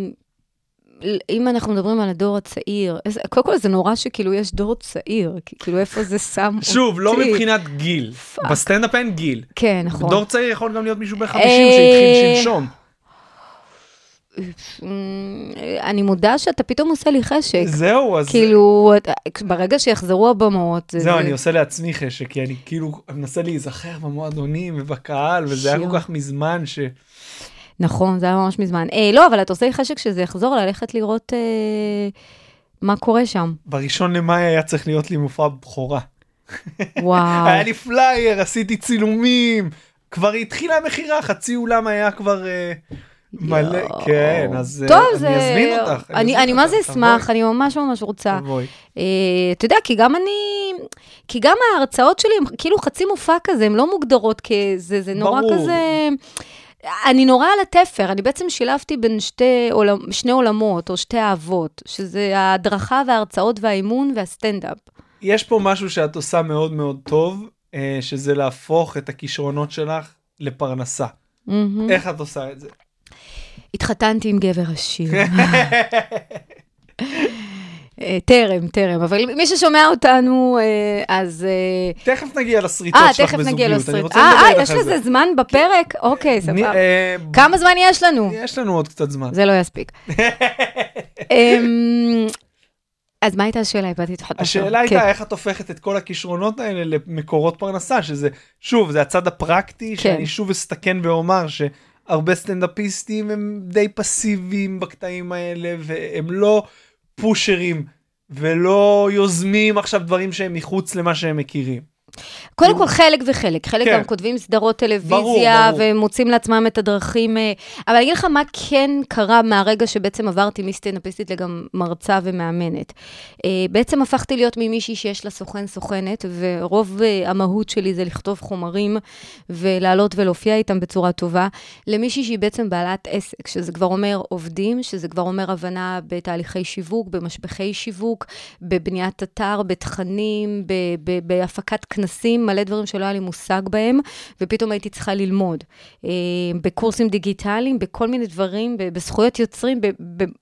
אם אנחנו מדברים על הדור הצעיר, אז קודם כל זה נורא שכאילו יש דור צעיר, כאילו איפה זה שם אותי. שוב, לא מבחינת גיל. בסטנדאפ אין גיל. כן, נכון. דור צעיר יכול גם להיות מישהו בן 50 אה, שהתחיל שלשום. אמ, אני מודה שאתה פתאום עושה לי חשק. זהו, אז... כאילו, ברגע שיחזרו הבמות, זה- זהו, אני עושה לעצמי חשק, כי אני כאילו מנסה להיזכר במועדונים ובקהל, וזה היה. כל כך מזמן ש... נכון, זה היה ממש מזמן. אה, לא, אבל אתה עושה לי חשק שזה יחזור ללכת לראות אה, מה קורה שם. בראשון למאי היה צריך להיות לי מופע בכורה. וואו. היה לי פלייר, עשיתי צילומים, כבר התחילה המכירה, חצי אולם היה כבר אה, מלא. כן, אז אה, טוב, אני זה... אזמין אותך. אני, אני מה זה אשמח, אני ממש ממש רוצה. תבואי. אה, אתה יודע, כי גם אני... כי גם ההרצאות שלי הם כאילו חצי מופע כזה, הן לא מוגדרות כזה, זה נורא ברור. כזה... אני נורא על התפר, אני בעצם שילבתי בין שתי עולמ, שני עולמות, או שתי אהבות, שזה ההדרכה וההרצאות והאימון והסטנדאפ. יש פה משהו שאת עושה מאוד מאוד טוב, אה, שזה להפוך את הכישרונות שלך לפרנסה. מהמם. איך את עושה את זה? התחתנתי עם גבר עשיר. אה, טרם, טרם, אבל מי ששומע אותנו, אה, אז... אה, תכף נגיע לשריטות אה, שלך בזוגיות. אני. רוצה אה, לדבר אה, איתך יש על לזה זה. זמן בפרק? אוקיי, סבבה. אה, כמה זמן יש לנו? יש לנו עוד קצת זמן. זה לא יספיק. אמ, אז מה הייתה השאלה? איבדתי. השאלה כן. הייתה איך את הופכת את כל הכישרונות האלה למקורות פרנסה, שזה, שוב, זה הצד הפרקטי, כן. שאני שוב אסתכן ואומר שהרבה סטנדאפיסטים הם די פסיביים בקטעים האלה, והם לא פושרים, ולא יוזמים עכשיו דברים שהם מחוץ למה שהם מכירים. קודם כל חלק וחלק, חלק כן. גם כותבים סדרות טלוויזיה, ברור, ברור. ומוצאים לעצמם את הדרכים, אה, אבל אני אגיד לך מה כן קרה מהרגע שבעצם עברתי מסטנדאפיסטית לגם מרצה ומאמנת. אה, בעצם הפכתי להיות ממישהי שיש לה סוכן סוכנת, ורוב אה, המהות שלי זה לכתוב חומרים ולעלות ולהופיע איתם בצורה טובה, למישהי שהיא בעצם בעלת עסק, שזה כבר אומר עובדים, שזה כבר אומר הבנה בתהליכי שיווק, במשפחי שיווק, בבניית אתר, בתכנים, בהפקת כנסים, מלא דברים שלא היה לי מושג בהם, ופתאום הייתי צריכה ללמוד. אה, בקורסים דיגיטליים, בכל מיני דברים, בזכויות יוצרים,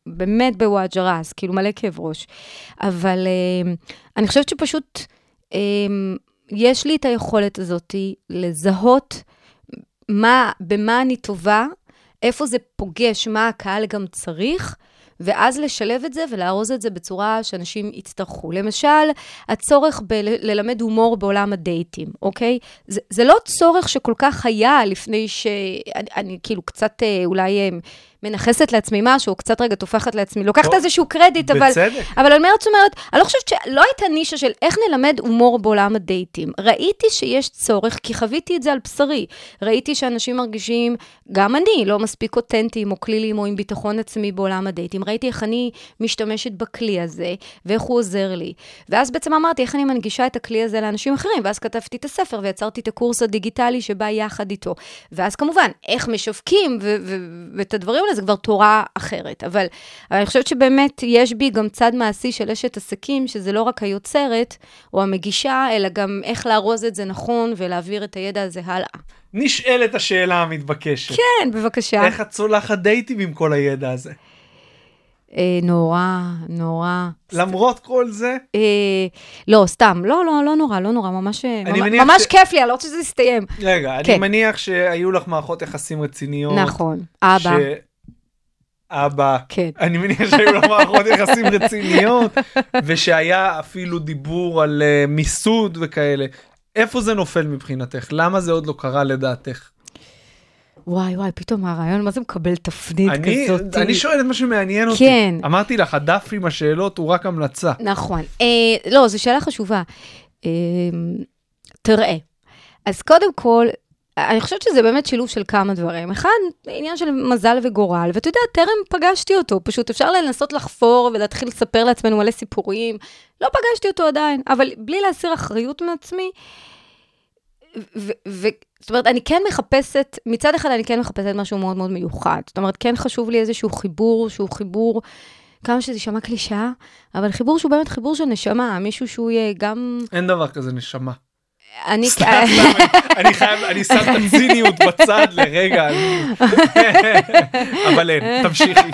באמת בוואג'רס, כאילו מלא כאב ראש. אבל אה, אני חושבת שפשוט אה, יש לי את היכולת הזאת לזהות מה, במה אני טובה, איפה זה פוגש, מה הקהל גם צריך, ואז לשלב את זה ולארוז את זה בצורה שאנשים יצטרכו. למשל, הצורך בללמד הומור בעולם הדייטים, אוקיי? זה, זה לא צורך שכל כך היה לפני ש... אני, אני כאילו קצת אה, אולי אה, מנכסת לעצמי משהו, קצת רגע טופחת לעצמי, לוקחת איזשהו קרדיט, אבל... בצדק. אבל אומרת, זאת אומרת, אני לא חושבת שלא הייתה נישה של איך נלמד הומור בעולם הדייטים. ראיתי שיש צורך, כי חוויתי את זה על בשרי. ראיתי שאנשים מרגישים, גם אני, לא מספיק אותנטיים או כלילים או עם ביטחון עצמי בעולם הדייטים. ראיתי איך אני משתמשת בכלי הזה, ואיך הוא עוזר לי. ואז בעצם אמרתי, איך אני מנגישה את הכלי הזה לאנשים אחרים, ואז כתבתי את הספר ויצרתי את הקורס הדיגיטלי שבא יחד איתו. ואז כמובן, איך משווקים ואת הדברים האלה, זה כבר תורה אחרת. אבל, אבל אני חושבת שבאמת יש בי גם צד מעשי של אשת עסקים, שזה לא רק היוצרת או המגישה, אלא גם איך לארוז את זה נכון ולהעביר את הידע הזה הלאה. נשאלת השאלה המתבקשת. כן, בבקשה. איך את צולחת דייטים עם כל הידע הזה? אה, נורא, נורא. למרות כל זה, אה, לא, סתם, לא, לא, לא נורא, לא נורא, ממש, ממש, ממש ש- כיף לי, אני לא רוצה שזה יסתיים. רגע, אני כן. מניח שהיו לך מערכות יחסים רציניות. נכון, אבא, אבא. כן. אני מניח שהיו לך מערכות יחסים רציניות, ושהיה אפילו דיבור על אה, מיסוד וכאלה. איפה זה נופל מבחינתך? למה זה עוד לא קרה לדעתך? וואי, וואי, פתאום הרעיון, מה זה מקבל תפנית אני, כזאת? אני שואל את מה שמעניין אותי. כן. אמרתי לך, הדף עם השאלות הוא רק המלצה. נכון. אה, לא, זו שאלה חשובה. אה, תראה, אז קודם כל, אני חושבת שזה באמת שילוב של כמה דברים. אחד, עניין של מזל וגורל, ואתה יודע, טרם פגשתי אותו, פשוט אפשר לנסות לחפור ולהתחיל לספר לעצמנו מלא סיפורים. לא פגשתי אותו עדיין, אבל בלי להסיר אחריות מעצמי. זאת אומרת, אני כן מחפשת, מצד אחד אני כן מחפשת משהו מאוד מאוד מיוחד. זאת אומרת, כן חשוב לי איזשהו חיבור שהוא חיבור, כמה שזה יישמע קלישאה, אבל חיבור שהוא באמת חיבור של נשמה, מישהו שהוא יהיה גם... אין דבר כזה נשמה. אני... סתם, סתם, אני חייב, אני שם את הציניות בצד לרגע. אבל אין, תמשיכי.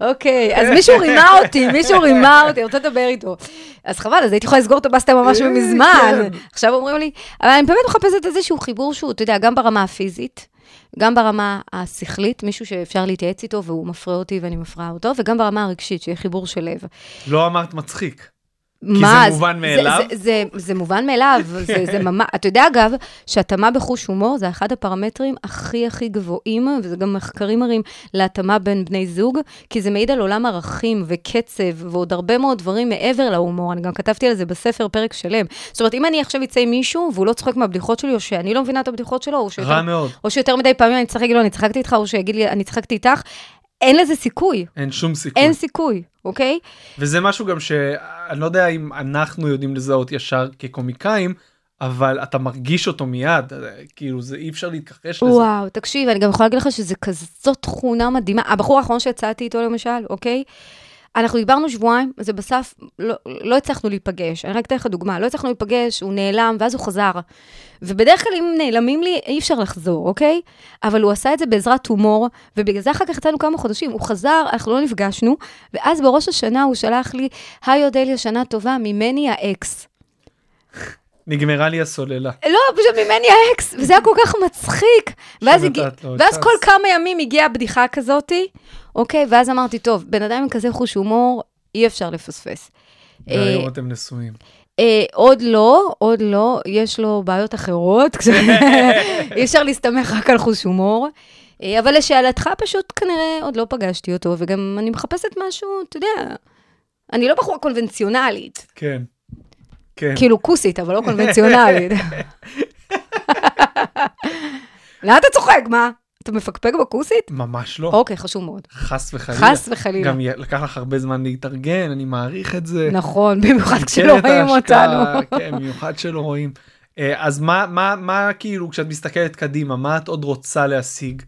אוקיי, אז מישהו רימה אותי, מישהו רימה אותי, אני רוצה לדבר איתו. אז חבל, אז הייתי יכולה לסגור את הבסטה ממש אה, מזמן. כן. עכשיו אומרים לי, אבל אני באמת מחפשת איזשהו חיבור שהוא, אתה יודע, גם ברמה הפיזית, גם ברמה השכלית, מישהו שאפשר להתייעץ איתו והוא מפרה אותי ואני מפרה אותו, וגם ברמה הרגשית, שיהיה חיבור של לב. לא אמרת מצחיק. מה, מובן מאליו? זה, זה, זה, זה מובן מאליו, זה, זה ממש, אתה יודע אגב, שהתאמה בחוש הומור זה אחד הפרמטרים הכי הכי גבוהים, וזה גם מחקרים מראים להתאמה בין בני זוג, כי זה מעיד על עולם ערכים וקצב ועוד הרבה מאוד דברים מעבר להומור, אני גם כתבתי על זה בספר פרק שלם. זאת אומרת, אם אני עכשיו אצא עם מישהו והוא לא צוחק מהבדיחות שלי, או שאני לא מבינה את הבדיחות שלו, או שיותר, רע מאוד. או שיותר מדי פעמים אני צוחק, להגיד לו, אני צחקתי איתך, או שיגיד לי, אני צחקתי איתך, אין לזה סיכוי, אין שום סיכוי. אין סיכוי, אוקיי? וזה משהו גם שאני לא יודע אם אנחנו יודעים לזהות ישר כקומיקאים, אבל אתה מרגיש אותו מיד, כאילו זה אי אפשר להתכחש לזה. וואו, תקשיב, אני גם יכולה להגיד לך שזה כזאת תכונה מדהימה. הבחור האחרון שיצאתי איתו למשל, אוקיי? אנחנו דיברנו שבועיים, זה בסף, לא, לא הצלחנו להיפגש. אני רק אתן לך דוגמה, לא הצלחנו להיפגש, הוא נעלם, ואז הוא חזר. ובדרך כלל אם נעלמים לי, אי אפשר לחזור, אוקיי? אבל הוא עשה את זה בעזרת הומור, ובגלל זה אחר כך יצאנו כמה חודשים. הוא חזר, אנחנו לא נפגשנו, ואז בראש השנה הוא שלח לי, היי אודליה, שנה טובה, ממני האקס. נגמרה לי הסוללה. לא, פשוט ממני האקס, וזה היה כל כך מצחיק. ואז, הגיע, לא ואז. כל כמה ימים הגיעה בדיחה כזאתי, אוקיי, ואז אמרתי, טוב, בן אדם עם כזה חוש הומור, אי אפשר לפספס. והיום אה, אתם נשואים. אה, עוד לא, עוד לא, יש לו בעיות אחרות, אי אפשר להסתמך רק על חוש הומור. אה, אבל לשאלתך, פשוט כנראה עוד לא פגשתי אותו, וגם אני מחפשת משהו, אתה יודע, אני לא בחורה קונבנציונלית, כן. כן. כאילו כוסית, אבל לא קונבנציונלית. לאן אתה צוחק, מה? אתה מפקפק בכוסית? ממש לא. אוקיי, חשוב מאוד. חס וחלילה. חס וחלילה. גם לקח לך הרבה זמן להתארגן, אני מעריך את זה. נכון, במיוחד כשלא רואים אותנו. כן, במיוחד שלא רואים. אה, אז מה, מה, מה כאילו, כשאת מסתכלת קדימה, מה את עוד רוצה להשיג?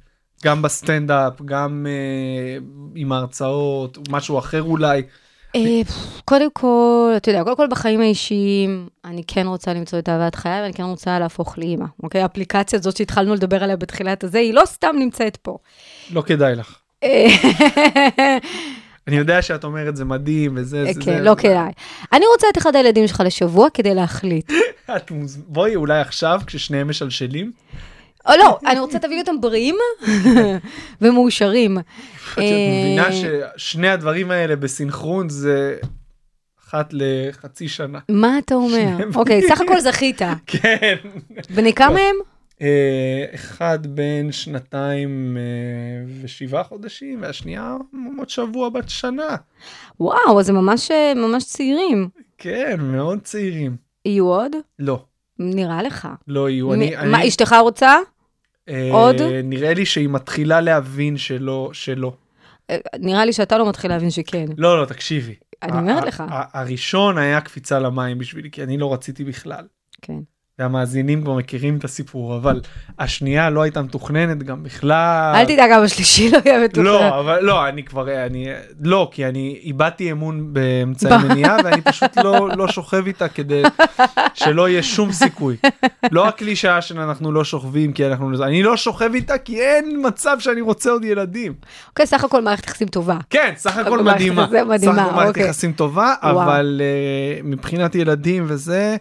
גם בסטנדאפ, גם אה, עם ההרצאות, משהו אחר אולי. אה, קודם כל, אתה יודע, קודם כל בחיים האישיים, אני כן רוצה למצוא את אהבת חיי, ואני כן רוצה להפוך לאימא, אוקיי? האפליקציה הזאת שהתחלנו לדבר עליה בתחילת הזה, היא לא סתם נמצאת פה. לא כדאי לך. אה, אני יודע שאת אומרת זה מדהים וזה, זה, כן, זה, לא זה. כדאי. אני רוצה את אחד הילדים שלך לשבוע כדי להחליט. בואי אולי עכשיו, כששניהם משלשלים, או לא, אני רוצה תביא אותם בריאים ומאושרים. את אה, מבינה ששני הדברים האלה בסינכרון זה אחת לחצי שנה. מה אתה אומר? אוקיי, סך הכל זכית. כן. בני כמה הם? אה, אחד בן שנתיים אה, ושבעה חודשים, והשנייה עוד שבוע בת שנה. וואו, אז ממש אה, ממש צעירים. כן, מאוד צעירים. יהיו עוד? לא, נראה לך. לא יהיו. מ- אני, מה, אני, אשתך רוצה? אה, עוד? נראה לי שהיא מתחילה להבין שלא, שלא. אה, נראה לי שאתה לא מתחיל להבין שכן. לא, לא, תקשיבי. אני אומרת לך. הראשון היה קפיצה למים בשבילי, כי אני לא רציתי בכלל. כן. והמאזינים כבר מכירים את הסיפור, אבל השנייה לא הייתה מתוכננת גם בכלל. אל תדאג, אבא שלישי לא יהיה מתוכנן. לא, אבל לא, אני כבר, אני, לא, כי אני איבדתי אמון באמצעי מניעה, ואני פשוט לא, לא שוכב איתה כדי שלא יהיה שום סיכוי. לא הקלישאה שאנחנו לא שוכבים כי אנחנו, אני לא שוכב איתה כי אין מצב שאני רוצה עוד ילדים. אוקיי, סך הכל מערכת יחסים טובה. כן, סך הכל מדהימה. יחסים מדהימה, סך הכל מערכת אוקיי. יחסים טובה. אבל uh, מבחינת ילדים וזה,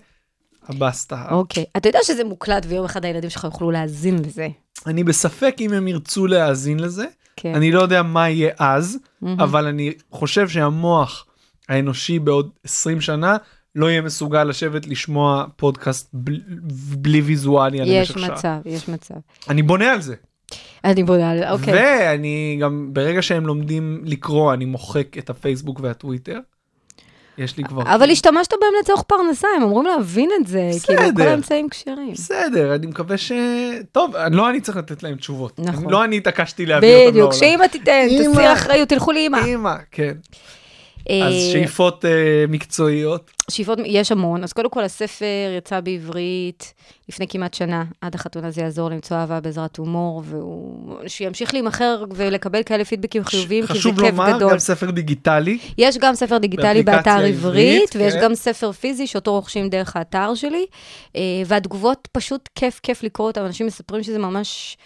הבסטה. אוקיי. אתה יודע שזה מוקלט ויום אחד הילדים שלך יוכלו להאזין לזה. אני בספק אם הם ירצו להאזין לזה. כן. אני לא יודע מה יהיה אז, מהמם. אבל אני חושב שהמוח האנושי בעוד 20 שנה לא יהיה מסוגל לשבת לשמוע פודקאסט בל, בלי ויזואליה יש למשך שעה. מצב, יש מצב. אני בונה על זה. אני בונה על זה, אוקיי. ואני גם, ברגע שהם לומדים לקרוא, אני מוחק את הפייסבוק והטוויטר. יש לי כבר... אבל השתמשת בהם לצורך פרנסה, הם אמורים להבין את זה. כאילו, כל בסדר. האמצעים כשרים. בסדר, אני מקווה ש... טוב, לא אני צריך לתת להם תשובות. נכון. לא אני התעקשתי להביא אותם לעולם. בדיוק, שאמא תיתן. תסיר אחריות, תלכו לאמא. אמא, כן. אז אה, שאיפות אה, מקצועיות. שאיפות, יש המון. אז קודם כל, הספר יצא בעברית לפני כמעט שנה. עד החתונה זה יעזור למצוא אהבה בעזרת הומור, והוא... שימשיך להימכר ולקבל כאלה פידבקים חיוביים, כי זה חשוב כיף לומר, גדול. גם ספר דיגיטלי. יש גם ספר דיגיטלי באתר עברית, עברית, ויש כן. גם ספר פיזי שאותו רוכשים דרך האתר שלי, אה, והתגובות פשוט כיף כיף לקרוא אותם. אנשים מספרים שזה ממש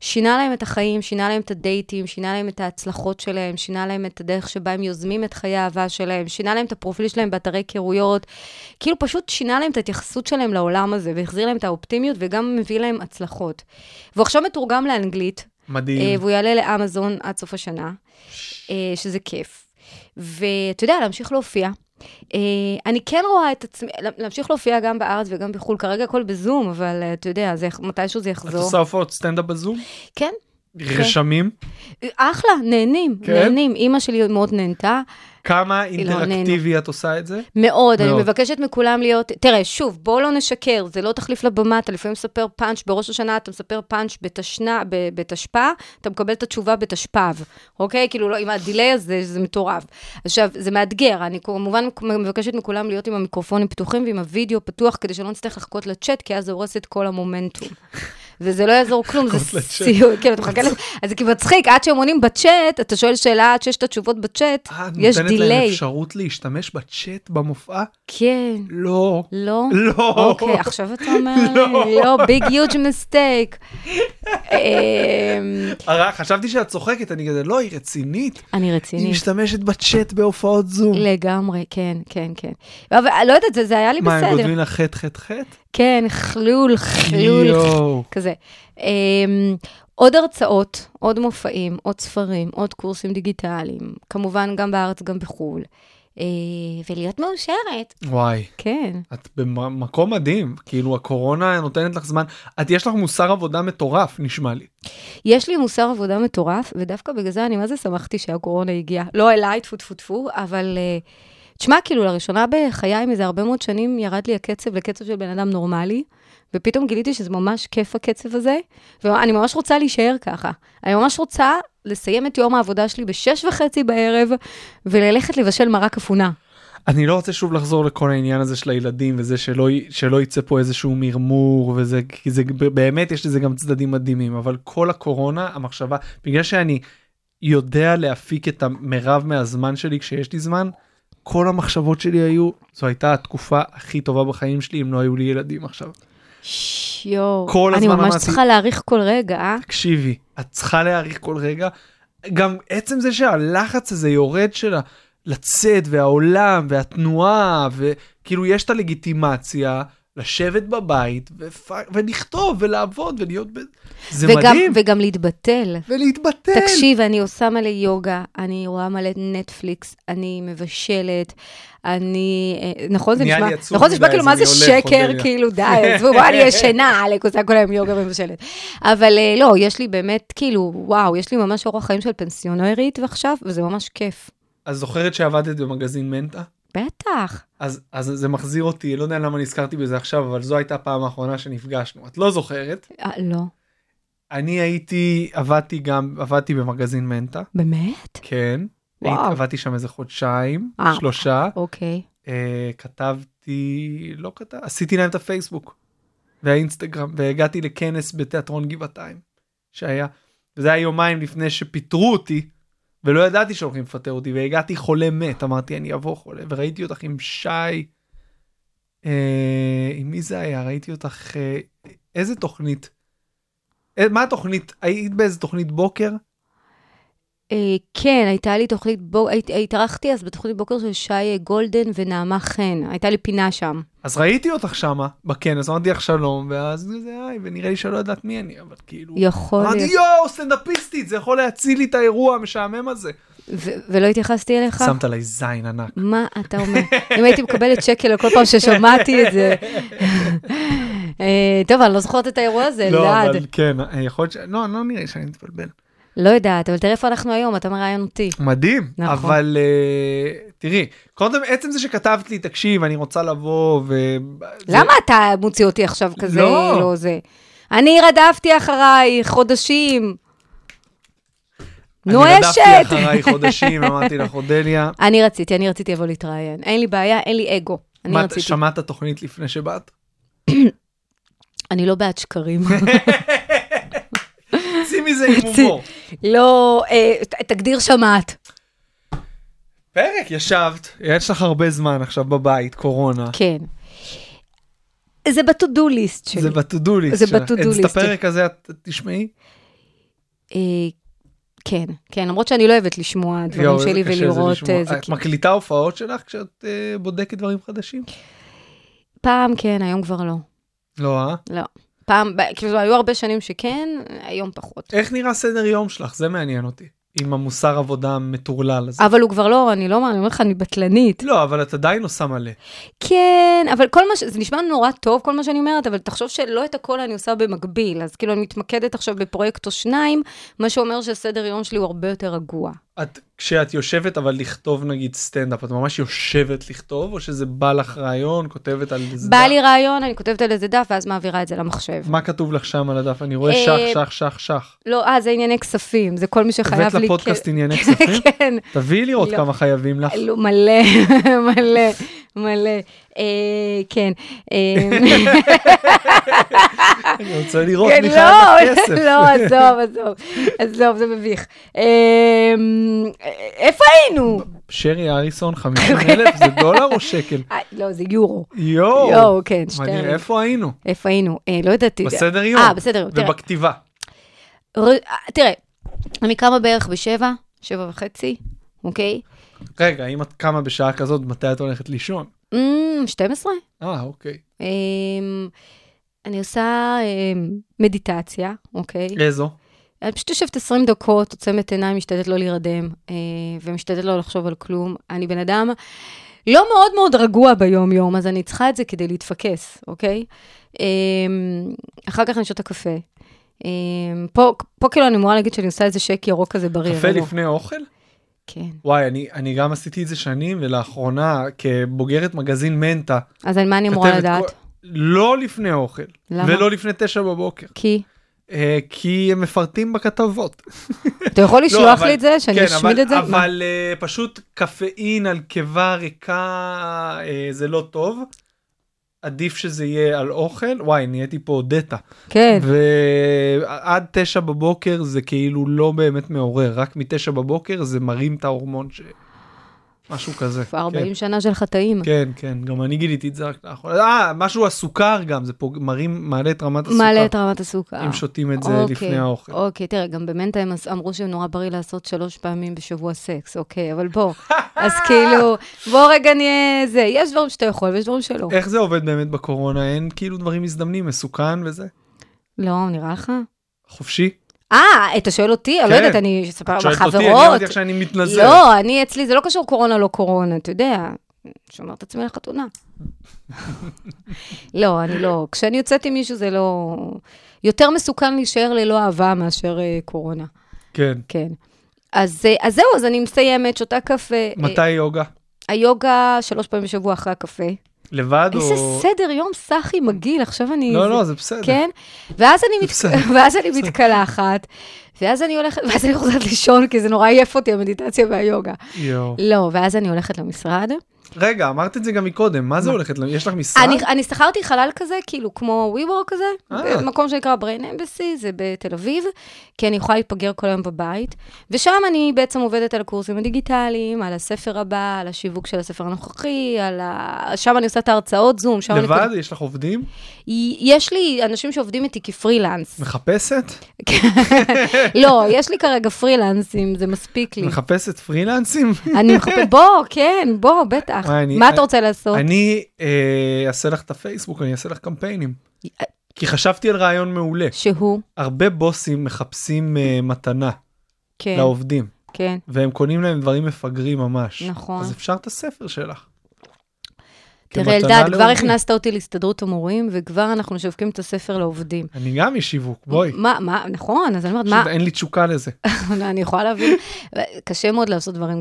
שינה להם את החיים, שינה להם את הדייטים, שינה להם את ההצלחות שלהם, שינה להם את הדרך שבה הם יוזמים את חיי האהבה שלהם, שינה להם את הפרופיל שלהם באתרי היכרויות, כאילו פשוט שינה להם את ההתייחסות שלהם לעולם הזה, והחזיר להם את האופטימיות, וגם מביא להם הצלחות. והוא עכשיו מתורגם לאנגלית, אה, מדהים. והוא יעלה לאמזון עד סוף השנה, אה, שזה כיף. ואתה יודע, להמשיך להופיע. אה, אני כן רואה את עצמי, להמשיך להופיע גם בארץ וגם בחו"ל, כרגע הכל בזום, אבל אה, אתה יודע, זה, מתישהו זה את יחזור. עושה הופעות סטנדאפ בזום? כן, רשמים? אחלה, נהנים, כן? נהנים. אימא שלי מאוד נהנתה, כמה אינטראקטיבי את עושה את זה? מאוד, אני. מבקשת מכולם להיות, תראה, שוב, בואו לא נשקר, זה לא תחליף לבמה, אתה לפעמים מספר פאנץ' בראש השנה, אתה מספר פאנץ' בתש... בתשפ"א, אתה מקבל את התשובה בתשפ"ב, אוקיי? כאילו, לא, עם הדיליי הזה, זה מטורף. עכשיו, זה מאתגר, אני כמובן מבקשת מכולם להיות עם המיקרופונים פתוחים ועם הוידאו פתוח, כדי שלא נצטרך לחכות לצ'אט, כי אז זה הורס את כל המומנטום. וזה לא יעזור כלום, זה. סיוט, כאילו, אתה מחכה לזה, אז זה כי מצחיק, עד שהם עונים בצ'אט, אתה שואל שאלה עד שיש את התשובות בצ'אט, אה, את יש נותנת להם דיליי. אפשרות להשתמש בצ'אט במופע? כן. לא. לא? לא. אוקיי, עכשיו אתה אומר לי, לא. ביג יוג' מסטייק. חשבתי שאת צוחקת, אני כזה, לא, היא רצינית. אני היא רצינית. משתמשת בצ'אט בהופעות זום. לגמרי, כן, כן, כן. לא יודעת, זה- היה לי מה, הם בסדר. כותבים לך חטא חטא חטא? כן, חלול, חלול. כזה. אמ, עוד הרצאות, עוד מופעים, עוד ספרים, עוד קורסים דיגיטליים, כמובן גם בארץ, גם בחו"ל. אה, ולהיות מאושרת, וואי, כן. את במקום מדהים. כאילו, הקורונה נותנת לך זמן. את, יש לך מוסר עבודה מטורף, נשמע לי. יש לי מוסר עבודה מטורף, ודווקא בגלל זה אני מה זה שמחתי שהקורונה הגיעה. לא אליי, טפו טפו טפו, אבל... uh, תשמע, כאילו, לראשונה בחיי, מזה הרבה מאוד שנים, ירד לי הקצב לקצב של בן אדם נורמלי, ופתאום גיליתי שזה ממש כיף הקצב הזה, ואני ממש רוצה להישאר ככה. אני ממש רוצה לסיים את יום העבודה שלי בשש וחצי בערב, וללכת לבשל מרק אפונה. אני לא רוצה שוב לחזור לכל העניין הזה של הילדים וזה שלא, שלא יצא פה איזשהו מרמור וזה כי זה באמת יש לזה גם צדדים מדהימים אבל כל הקורונה המחשבה בגלל שאני יודע להפיק את המרב מהזמן שלי כשיש לי זמן כל המחשבות שלי היו זו הייתה התקופה הכי טובה בחיים שלי אם לא היו לי ילדים עכשיו. יואו, אני ממש אמרתי- צריכה להעריך כל רגע, אה? תקשיבי את צריכה להעריך כל רגע גם עצם זה שהלחץ הזה יורד שלה לצאת והעולם והתנועה וכאילו יש את הלגיטימציה לשבת בבית ופ... ולכתוב ולעבוד ולהיות ב... זה וגם, מדהים וגם להתבטל. ולהתבטל. תקשיב, אני עושה מלא יוגה, אני רואה מלא נטפליקס, אני מבשלת, אני... אה, נכון זה נהיה נשמע, נכון זה נשמע כאילו מה זה שקר. כאילו די, עזבו, בוא אני ישנה, עלק עושה כל היום יוגה ומבשלת. אבל אה, לא, יש לי באמת, כאילו, וואו, יש לי ממש אורח חיים של פנסיונרית ועכשיו, וזה ממש כיף. אז זוכרת שעבדת במגזין מנטה? בטח. אז, אז זה מחזיר אותי, לא יודע למה נזכרתי בזה עכשיו, אבל זו הייתה הפעם האחרונה שנפגשנו. את לא זוכרת? אה, לא. אני הייתי, עבדתי גם, עבדתי במגזין מנטה, באמת? כן. וואו. עבדתי שם איזה חודשיים, אה. שלושה. אוקיי. אה, כתבתי, לא כתב, עשיתי להם את הפייסבוק והאינסטגרם, והגעתי לכנס בתיאטרון גבעתיים, שהיה, וזה היה יומיים לפני שפיטרו אותי, ולא ידעתי שהולכים לפטר אותי, והגעתי חולה מת, אמרתי אני אבוא חולה, וראיתי אותך עם שי, אה, עם מי זה היה? ראיתי אותך, אה, איזה תוכנית? אה, מה התוכנית? היית באיזה תוכנית בוקר? אה, כן, הייתה לי תוכנית, התארחתי אז בתוכנית בוקר של שי גולדן ונעמה חן, הייתה לי פינה שם. אז ראיתי אותך שמה בכנס, אמרתי לך שלום, ואז זה היי, ונראה לי שלא יודעת מי אני, אבל כאילו... יכול אמרתי להיות. יואו, סטנדאפיסטית, זה יכול להציל לי את האירוע המשעמם הזה. ולא התייחסתי אליך? שמת עליי זין ענק. מה אתה אומר? אם הייתי מקבלת שקל על כל פעם ששמעתי את זה. אה, טוב, אני לא זוכרת את האירוע הזה, לא, אלעד. אבל כן, יכול להיות ש... לא, לא נראה לי שאני מתבלבל. לא יודעת, אבל תראה איפה אנחנו היום, אתה מראיין אותי. מדהים, נכון. אבל אה, תראי, קודם עצם זה שכתבת לי, תקשיב, אני רוצה לבוא, ו... זה- למה אתה מוציא אותי עכשיו כזה, לא. לא זה? אני רדפתי אחריי חודשים. נו, אני רדפתי. אחריי חודשים, אמרתי לך, אודליה, אני רציתי, אני רציתי לבוא להתראיין. אין לי בעיה, אין לי אגו. אני רציתי. שמעת תוכנית לפני שבאת? אני לא בעד שקרים. מזה עם הומור. לא, אה, תגדיר שמעת. פרק, ישבת, יש לך הרבה זמן עכשיו בבית, קורונה. כן. זה ב-to-do list שלי. זה list זה שלך. ב-to-do אז את list. הפרק הזה את תשמעי? אה, כן, כן, למרות שאני לא אוהבת לשמוע דברים איזה שלי קשה זה ולראות לשמוע. איזה... את מקליטה הופעות שלך כשאת אה, בודקת דברים חדשים? פעם כן, היום כבר לא. לא, אה? לא. פעם, כאילו, היו הרבה שנים שכן, היום פחות. איך נראה סדר יום שלך? זה מעניין אותי. עם המוסר עבודה המטורלל הזה. אבל הוא כבר לא, אני לא, אני אומר לך, אני בטלנית. לא, אבל את עדיין עושה מלא. כן, אבל כל מה ש... זה נשמע נורא טוב, כל מה שאני אומרת, אבל תחשוב שלא את הכל אני עושה במקביל. אז כאילו, אני מתמקדת עכשיו בפרויקט או שניים, מה שאומר שהסדר יום שלי הוא הרבה יותר רגוע. את, כשאת יושבת אבל לכתוב נגיד סטנדאפ, את ממש יושבת לכתוב, או שזה בא לך רעיון, כותבת על איזה בא דף? לי רעיון, אני כותבת על איזה דף, ואז מעבירה את זה למחשב. מה כתוב לך שם על הדף? אני רואה אה, שח, שח, שח, שח. לא, אה, זה ענייני כספים, זה כל מי שחייב לי... הבאת לפודקאסט ענייני כספים? כן, תביאי לראות. כמה חייבים לך. לא, מלא, מלא, מלא. אה, כן. אה, אני רוצה לראות כן, מי לא, חייב לך כסף. לא, עזוב, עזוב, עזוב, זה מביך. אה, איפה היינו? שרי אריסון 50 אלף זה דולר או שקל? אה, לא, זה יורו. יואו. יואו, כן, שטרן. איפה היינו? איפה היינו? אה, לא יודעת. בסדר יום. אה, בסדר יום. ובכתיבה. ר- תראה, אני קמה בערך בשבע, שבע וחצי, אוקיי? רגע, אם את קמה בשעה כזאת, מתי את הולכת לישון? אמ, 12. אה, אוקיי. אמ, אני עושה אמ, מדיטציה, אוקיי? איזו? אני פשוט יושבת 20 דקות, עוצמת עיניים, משתדלת לא להירדם, אה, ומשתדלת לא לחשוב על כלום. אני בן אדם לא מאוד מאוד רגוע ביום-יום, אז אני צריכה את זה כדי להתפקס, אוקיי? אחר כך אני שותה קפה. פה, פה כאילו אני אמורה להגיד שאני עושה איזה שק ירוק כזה בריא. קפה אבל לא. לפני אוכל? כן. וואי, אני, אני גם עשיתי את זה שנים, ולאחרונה, כבוגרת מגזין מנטה, אז על מה אני אמורה לדעת? כל- לא לפני אוכל, למה? ולא לפני תשע בבוקר, כי? אה, כי הם מפרטים בכתבות. אתה יכול לא, לשלוח אבל- לי את זה, שאני כן, אשמיד אבל- את זה? אבל אה, פשוט קפאין על קיבה ריקה אה, זה לא טוב. עדיף שזה יהיה על אוכל, וואי, נהייתי פה דטה. כן. ועד תשע בבוקר זה כאילו לא באמת מעורר, רק מתשע בבוקר זה מרים את ההורמון ש... משהו כזה. כבר 40 שנה של חטאים. כן, כן, גם אני גיליתי את זה רק לאחרונה. אה, משהו הסוכר גם, זה פה מרים, מעלה את רמת הסוכר. מעלה את רמת הסוכר. אם שותים את זה אוקיי, לפני האוכל. אוקיי, תראה, גם במנטה הם אמרו שנורא בריא לעשות שלוש פעמים בשבוע סקס, אוקיי, אבל בוא, אז כאילו, בוא רגע נהיה זה, יש דברים שאתה יכול ויש דברים שלא. איך זה עובד באמת בקורונה? אין כאילו דברים מזדמנים, מסוכן וזה? לא, נראה לך? חופשי? אה, אתה שואל אותי? אני לא כן. יודעת, אני אספר את שואלת אותי, אני. אמרתי לך שאני מתנזר. לא, אני אצלי, זה לא קשור קורונה, לא קורונה, אתה יודע. שומר את עצמי לחתונה. לא, אני לא. כשאני יוצאת עם מישהו זה לא... יותר מסוכן להישאר ללא אהבה מאשר אה, קורונה. כן. כן. אז, אה, אז זהו, אז אני מסיימת, שותה קפה. אה, מתי יוגה? היוגה שלוש פעמים בשבוע אחרי הקפה. לבד או... איזה סדר יום סחי מגעיל, עכשיו אני... לא, זה- לא, זה בסדר. כן? ואז אני, מת... ואז אני מתקלחת, ואז אני הולכת, ואז אני חוזרת לישון, כי זה נורא עייף אותי, המדיטציה והיוגה. יואו. לא, ואז אני הולכת למשרד. רגע, אמרת את זה גם מקודם, מה זה הולכת? יש לך משרד? אני, אני שכרתי חלל כזה, כאילו כמו WeWork כזה, אה. במקום שנקרא Brain Embassy, זה בתל אביב, כי אני יכולה להתפגר כל היום בבית, ושם אני בעצם עובדת על הקורסים הדיגיטליים, על הספר הבא, על השיווק של הספר הנוכחי, על ה... שם אני עושה את ההרצאות זום, לבד? אני... יש לך עובדים? יש לי אנשים שעובדים איתי כפרילנס. מחפשת? לא, יש לי כרגע פרילנסים, זה מספיק לי. מחפשת פרילנסים? אני מחפשת, בוא, כן, בוא, בטח. אני- מה אתה רוצה לעשות? אני אה, אעשה לך את הפייסבוק, אני אעשה לך קמפיינים. כי חשבתי על רעיון מעולה. שהוא, הרבה בוסים מחפשים אה, מתנה כן, לעובדים, כן. והם קונים להם דברים מפגרים ממש. נכון. אז אפשר את הספר שלך. תראה, אלדד, כבר. הכנסת אותי להסתדרות המורים, וכבר אנחנו משווקים את הספר לעובדים. אני גם איש שיווק, בואי. מה, מה, נכון, אז אני אומרת, מה, פשוט אין לי תשוקה לזה. אני יכולה להבין, קשה מאוד לעשות דברים,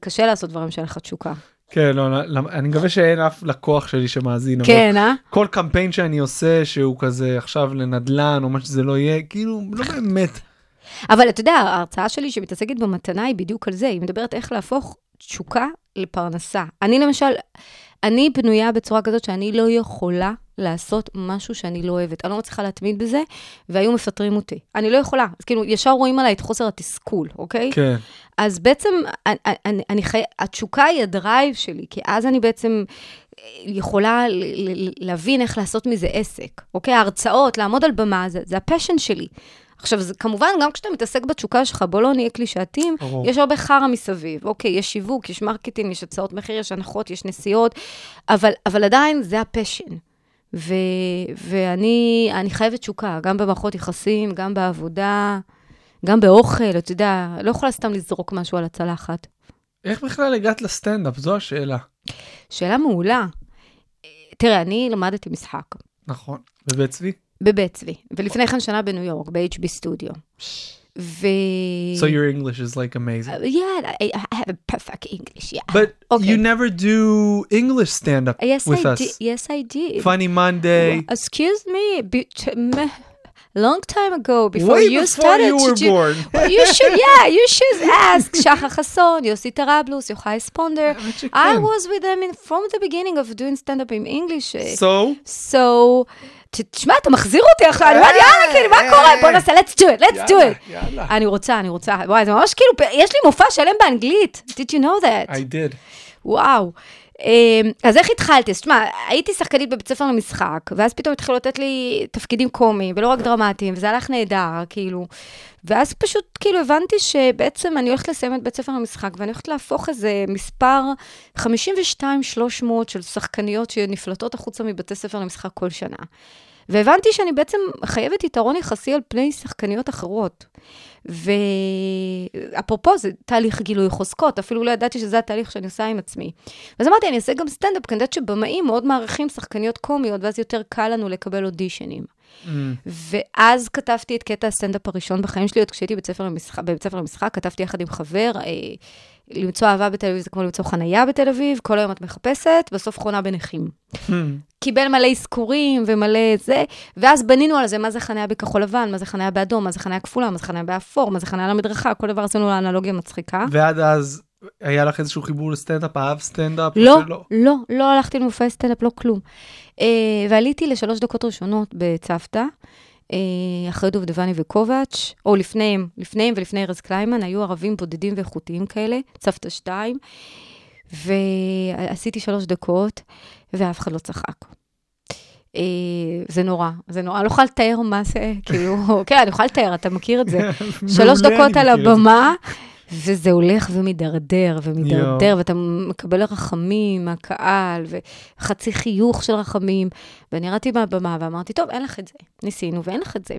קשה לעשות דברים שאין לך תשוקה. כן, לא, לא, אני מקווה שאין אף לקוח שלי שמאזין. כן, אה? כל קמפיין שאני עושה שהוא כזה עכשיו לנדל"ן או מה שזה לא יהיה, כאילו, לא באמת. אבל אתה יודע, ההרצאה שלי שמתעסקת במתנה היא בדיוק על זה, היא מדברת איך להפוך תשוקה לפרנסה. אני למשל, אני בנויה בצורה כזאת שאני לא יכולה לעשות משהו שאני לא אוהבת. אני לא מצליחה להתמיד בזה, והיו מפטרים אותי. אני לא יכולה. אז כאילו, ישר רואים עליי את חוסר התסכול, אוקיי? כן. אז בעצם, אני, אני, אני חי... התשוקה היא ה drive שלי, כי אז אני בעצם אה, יכולה ל- ל- להבין איך לעשות מזה עסק, אוקיי? ההרצאות, לעמוד על במה, זה, זה ה passion שלי. עכשיו, זה, כמובן, גם כשאתה מתעסק בתשוקה שלך, בוא לא נהיה קלישאתיים, ברור. יש הרבה חרא מסביב. אוקיי, יש שיווק, יש marketing, יש הצעות מחיר, יש הנחות, יש נסיעות, אבל, אבל עדיין זה הפשן. ו, ואני אני חייבת תשוקה, גם במערכות יחסים, גם בעבודה, גם באוכל, אתה יודע, לא יכולה סתם לזרוק משהו על הצלחת. איך בכלל הגעת לסטנדאפ? זו השאלה. שאלה מעולה. תראה, אני למדתי משחק נכון. בבית צבי? בבית צבי, ולפני כן שנה בניו יורק, ב-HB סטודיו. ו... So your English is like amazing. Uh, yeah, I, I have a perfect English, yeah. But okay. you never do English stand up Yes, with I us. did. Yes, I did. Funny Monday. Excuse me, m- long time ago, before Way you before started you to were do, born. Well, you should, yeah, you should ask שחר חסון, יוסי טראבלוס, יוחאי ספונדר. האמת שכן. I was with them in, from the beginning of doing stand-up in English. eh, So, So, ת- תשמע, אתה מחזיר אותי עכשיו, אני אומרת, יאללה, כאילו, מה קורה? בוא נעשה, let's do it, let's do יאללה, it. יאללה. אני רוצה, אני רוצה. וואי, זה ממש כאילו, יש לי מופע שלם באנגלית. Did you know that? I did. וואו. אמ, אז איך התחלתי? תשמע, הייתי שחקנית בבית ספר למשחק, ואז פתאום התחילו לתת לי תפקידים קומיים, ולא רק דרמטיים, וזה הלך נהדר, כאילו. ואז פשוט כאילו הבנתי שבעצם אני הולכת לסיים את בית ספר למשחק, ואני הולכת להפוך איזה מספר 52-300 של שחקניות שנפלטות החוצה מבתי ספר למשחק כל שנה. והבנתי שאני בעצם חייבת יתרון יחסי על פני שחקניות אחרות. ואפרופו, זה תהליך גילוי חוזקות, אפילו לא ידעתי שזה התהליך שאני עושה עם עצמי. אז אמרתי, אני אעשה גם סטנדאפ, כי אני יודעת שבמאים מאוד מעריכים שחקניות קומיות, ואז יותר קל לנו לקבל אודישנים. Mm. ואז כתבתי את קטע הסטנדאפ הראשון בחיים שלי, עוד כשהייתי בבית ספר למשחק, בבית ספר למשחק, כתבתי יחד עם חבר, אה, למצוא אהבה בתל אביב זה כמו למצוא חנייה בתל אביב, כל היום את מחפשת, בסוף חונה בנכים. קיבל מלא אזכורים ומלא זה, ואז בנינו על זה מה זה חניה בכחול לבן, מה זה חניה באדום, מה זה חניה כפולה, מה זה חניה באפור, מה זה חניה על המדרכה, כל דבר עשינו לאנלוגיה מצחיקה. ועד אז היה לך איזשהו חיבור לסטנדאפ? אהב סטנדאפ? לא, שלא? לא, לא הלכתי למופעי סטנדאפ, לא כלום. אה, ועליתי לשלוש דקות ראשונות בצוותא, אחרי דובדבני וקובץ', או לפניהם, לפניהם ולפני ארז קליימן, היו ערבים בודדים ואיכותיים כאלה, צוותא שתיים, ועשיתי שלוש דקות, ואף אחד לא צחק. Uh, זה נורא, זה נורא, אני לא יכולה לתאר מה זה, כאילו, כן, אני יכולה לתאר, אתה מכיר את זה. שלוש דקות על. הבמה, וזה הולך ומידרדר ומידרדר. ואתה מקבל רחמים מהקהל, וחצי חיוך של רחמים. ואני ירדתי מהבמה ואמרתי, טוב, אין לך את זה. ניסינו ואין לך את זה.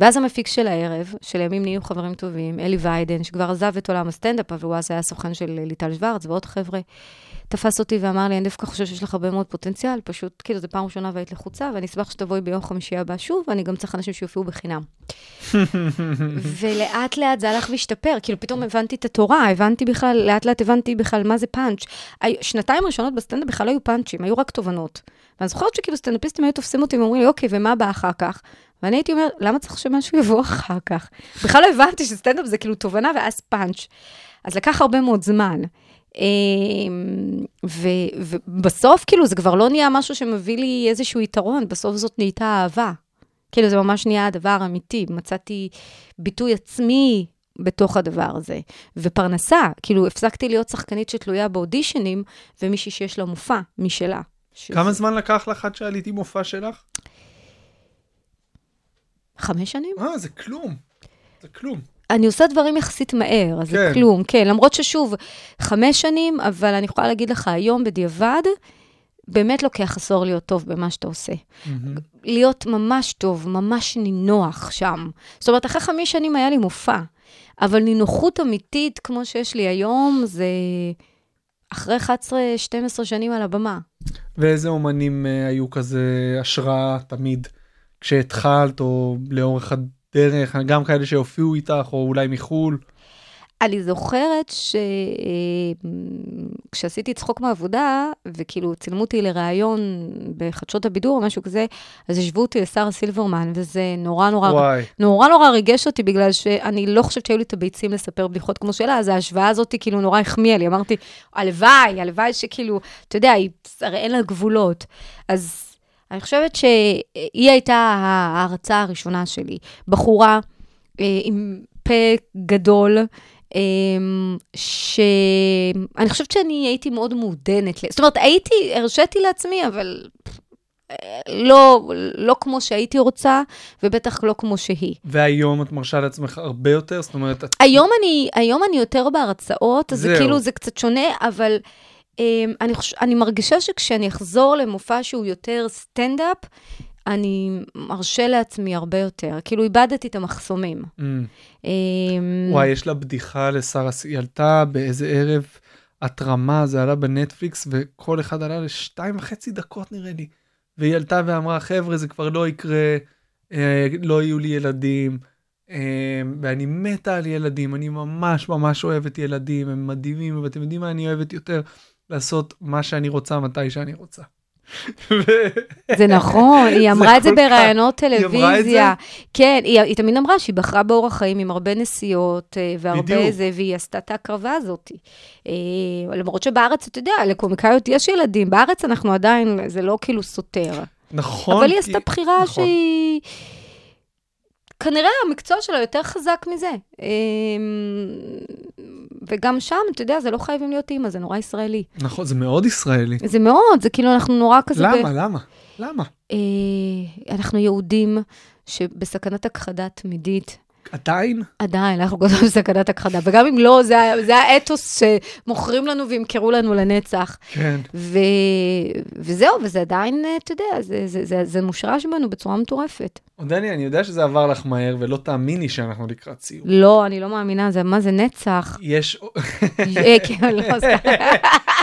ואז המפיק של הערב, שלימים נהיו חברים טובים, אלי ויידן, שכבר עזב את עולם הסטנדאפ, והוא אז היה סוכן של ליטל שוורץ ועוד חבר'ה, תפס אותי ואמר לי, אני דווקא חושב שיש לך הרבה מאוד פוטנציאל, פשוט, כאילו, זו פעם ראשונה והיית לחוצה, ואני אשמח שתבואי ביום חמישי הבא שוב, ואני גם צריך אנשים שיופיעו בחינם. ולאט לאט זה הלך והשתפר, כאילו פתאום הבנתי את התורה, הבנתי בכלל, לאט לאט הבנתי בכלל מה זה פאנץ'. שנתיים ראשונות בסטנדאפ בכלל לא היו פאנצ'ים, היו רק תובנות. ואני זוכרת שכאילו סטנדאפיסטים היו תופסים אותי ואומרים לי, אוקיי, ומה בא אחר כך? ואני הייתי אומרת, למה צריך שמשהו יבוא אחר כך? בכלל לא הבנתי שסטנדאפ זה כאילו תובנה ואז פאנץ'. אז לקח הרבה מאוד זמן. אמ, ובסוף, כאילו, זה כבר לא נהיה משהו שמביא לי איזשהו יתרון, בסוף זאת נהייתה אהבה. כאילו, זה ממש נהיה הדבר האמיתי. מצאתי ביטוי עצמי בתוך הדבר הזה. ופרנסה, כאילו, הפסקתי להיות שחקנית שתלויה באודישנים, ומישהי שיש לה מופע משלה. כמה זמן לקח לך עד שעליתי מופע שלך? חמש שנים? אה, זה כלום. זה כלום. אני עושה דברים יחסית מהר, אז זה כן. כלום, כן. למרות ששוב, חמש שנים, אבל אני יכולה להגיד לך, היום בדיעבד, באמת לוקח עשור להיות טוב במה שאתה עושה. להיות ממש טוב, ממש נינוח שם. זאת אומרת, אחרי חמש שנים היה לי מופע, אבל נינוחות אמיתית כמו שיש לי היום, זה אחרי 11-12 שנים על הבמה. ואיזה אומנים אה, היו כזה השראה תמיד כשהתחלת או לאורך הדרך, גם כאלה שהופיעו איתך או אולי מחו"ל? אני זוכרת שכשעשיתי צחוק מהעבודה, וכאילו צילמו אותי לראיון בחדשות הבידור או משהו כזה, אז השוו אותי לשרה סילברמן, וזה נורא נורא, וואי. נורא נורא ריגש אותי, בגלל שאני לא חושבת שהיו לי את הביצים לספר בדיחות כמו שלה, אז ההשוואה הזאת כאילו נורא החמיאה לי. אמרתי, הלוואי, הלוואי שכאילו, אתה יודע, היא- הרי אין לה גבולות. אז אני חושבת שהיא הייתה ההרצאה הראשונה שלי. בחורה אה, עם פה גדול, אה, שאני חושבת שאני הייתי מאוד מעודנת. זאת אומרת, הייתי, הרשיתי לעצמי, אבל אה, לא, לא כמו שהייתי רוצה, ובטח לא כמו שהיא. והיום את מרשה לעצמך הרבה יותר? זאת אומרת, את... היום אני, היום אני יותר בהרצאות, אז זה. כאילו, זה קצת שונה, אבל אני, חוש... אני מרגישה שכשאני אחזור למופע שהוא יותר סטנדאפ, אני מרשה לעצמי הרבה יותר. כאילו, איבדתי את המחסומים. Mm. אמ, וואי, יש לה בדיחה לשרה, היא עלתה באיזה ערב התרמה, זה עלה בנטפליקס, וכל אחד עלה לשתיים וחצי דקות נראה לי. והיא עלתה ואמרה, חבר'ה, זה כבר לא יקרה, אה, לא יהיו לי ילדים, אה, ואני מתה על ילדים, אני ממש ממש אוהבת ילדים, הם מדהימים, ואתם יודעים מה אני אוהבת יותר? לעשות מה שאני רוצה, מתי שאני רוצה. זה נכון, היא אמרה את זה בראיונות טלוויזיה. כן, היא, היא תמיד אמרה שהיא בחרה באורח חיים עם הרבה נסיעות אה, והרבה בדיוק. זה, והיא עשתה את ההקרבה הזאת. אה, למרות שבארץ, אתה יודע, לקומיקאיות יש ילדים, בארץ אנחנו עדיין, זה לא כאילו סותר. נכון. אבל היא עשתה בחירה נכון. שהיא... כנראה המקצוע שלה יותר חזק מזה. וגם שם, אתה יודע, זה לא חייבים להיות אימא, זה נורא ישראלי. נכון, זה מאוד ישראלי. זה מאוד, זה כאילו אנחנו נורא כזה... ב- למה? למה? למה? אה, אנחנו יהודים שבסכנת הכחדה תמידית. עדיין? עדיין, אנחנו גם בסכנת הכחדה, וגם אם לא, זה, זה האתוס שמוכרים לנו וימכרו לנו לנצח. כן. ו... וזהו, וזה עדיין, אה, אתה יודע, זה, זה, זה, זה מושרש בנו בצורה מטורפת. דני, אני יודע שזה עבר לך מהר, ולא תאמיני שאנחנו לקראת סיום. לא, אני לא מאמינה, זה, מה זה נצח? יש... אה, כן, לא, סתם,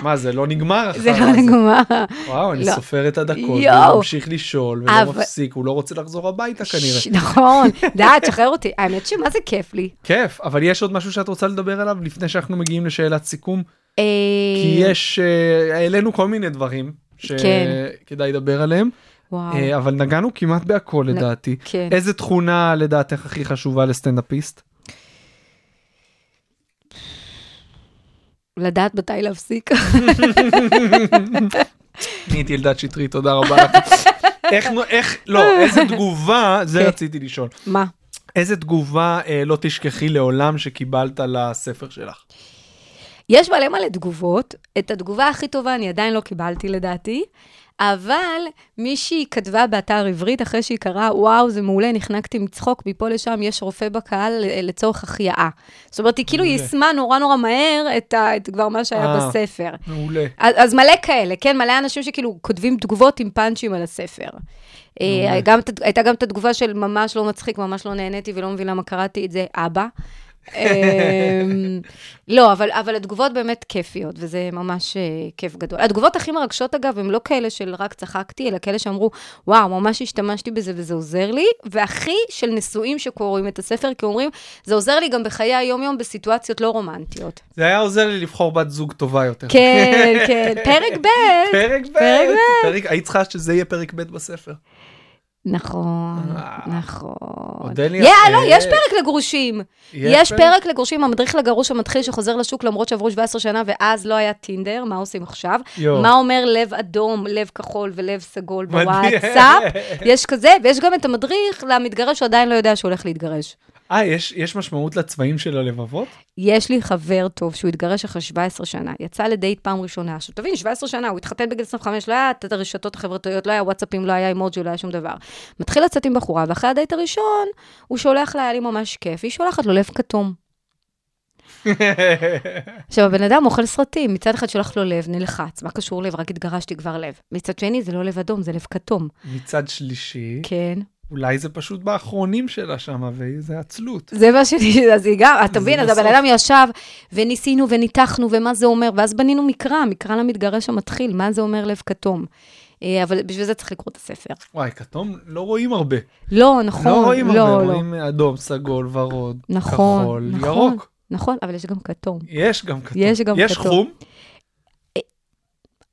מה, זה לא נגמר אחר זה לא נגמר. וואו, אני לא. סופר את הדקות. והוא ממשיך לשאול, ולא מפסיק, הוא לא רוצה לחזור הביתה כנראה. נכון, די, תשחרר אותי. האמת שמה זה כיף לי. כיף, אבל יש עוד משהו שאת רוצה לדבר עליו לפני שאנחנו מגיעים לשאלת סיכום? אה, כי יש, אה, העלינו כל מיני דברים כן. שכדאי לדבר עליהם, וואו, אה, אבל נגענו כמעט בהכל לדעתי. כן. איזה תכונה לדעתך הכי חשובה לסטנדאפיסט? לדעת מתי להפסיק. אני הייתי אלדד שטרית, תודה רבה לך. איך, איך, לא, איזה תגובה, זה כן. רציתי לשאול. מה? איזה תגובה אה, לא תשכחי לעולם שקיבלת לספר שלך? יש מלא מלא תגובות. את התגובה הכי טובה אני עדיין לא קיבלתי לדעתי, אבל מישהי כתבה באתר עברית אחרי שהיא קראה, וואו, זה מעולה, נחנקתי מצחוק, מפה לשם יש רופא בקהל ל- לצורך החייאה. זאת אומרת, היא כאילו. יישמה נורא נורא מהר את, ה, את כבר מה שהיה אה. בספר. מעולה. אז, אז מלא כאלה, כן? מלא אנשים שכאילו כותבים תגובות עם פאנצ'ים על הספר. אה, גם, הייתה גם את התגובה של ממש לא מצחיק, ממש לא נהניתי ולא מבין למה קראתי את זה, אבא. אמ, לא, אבל, אבל התגובות באמת כיפיות, וזה ממש אה, כיף גדול. התגובות הכי מרגשות, אגב, הן לא כאלה של רק צחקתי, אלא כאלה שאמרו, וואו, ממש השתמשתי בזה וזה עוזר לי, והכי של נשואים שקוראים את הספר, כי אומרים, זה עוזר לי גם בחיי היום-יום בסיטואציות לא רומנטיות. זה היה עוזר לי לבחור בת זוג טובה יותר. כן, כן, פרק ב'. פרק ב', פרק ב'. היית צריכה שזה יהיה פרק ב' בספר. נכון, אה. נכון. אודליה, יא, לא, אה, יש פרק לגרושים. יש פרק לגרושים, המדריך לגרוש המתחיל שחוזר לשוק למרות שעברו 17 שנה ואז לא היה טינדר, מה עושים עכשיו? מה אומר לב אדום, לב כחול ולב סגול. בוואטסאפ? יש כזה, ויש גם את המדריך למתגרש שעדיין לא יודע שהוא הולך להתגרש. אה, יש יש משמעות לצבעים של הלבבות? יש לי חבר טוב שהוא התגרש אחרי 17 שנה, יצא לדייט פעם ראשונה. עכשיו תבין, 17 שנה, הוא התחתן בגיל 25, לא היה את הרשתות החברתיות, לא היה וואטסאפים, לא היה אימוג'י, לא היה שום דבר. מתחיל לצאת עם בחורה, ואחרי הדייט הראשון, הוא שולח לה, היה לי ממש כיף, היא שולחת לו לב כתום. עכשיו, הבן אדם אוכל סרטים, מצד אחד שולח לו לב, נלחץ, מה קשור לב? רק התגרשתי כבר לב. מצד שני, זה לא לב אדום, זה לב כתום. מצד שלישי, כן. אולי זה פשוט באחרונים שלה שם, וזה עצלות. זה מה שאני, אז היא גם, אתה מבין, אז הבן. אדם ישב, וניסינו וניתחנו, ומה זה אומר, ואז בנינו מקרא, מקרא למתגרש המתחיל, מה זה אומר לב כתום. אה, אבל בשביל זה צריך לקרוא את הספר. וואי, כתום לא רואים הרבה. לא, נכון, לא רואים הרבה, לא, לא. רואים אדום, סגול, ורוד, נכון, כחול, נכון. ירוק. נכון, אבל יש גם כתום. יש גם כתום. יש גם יש כתום. חום?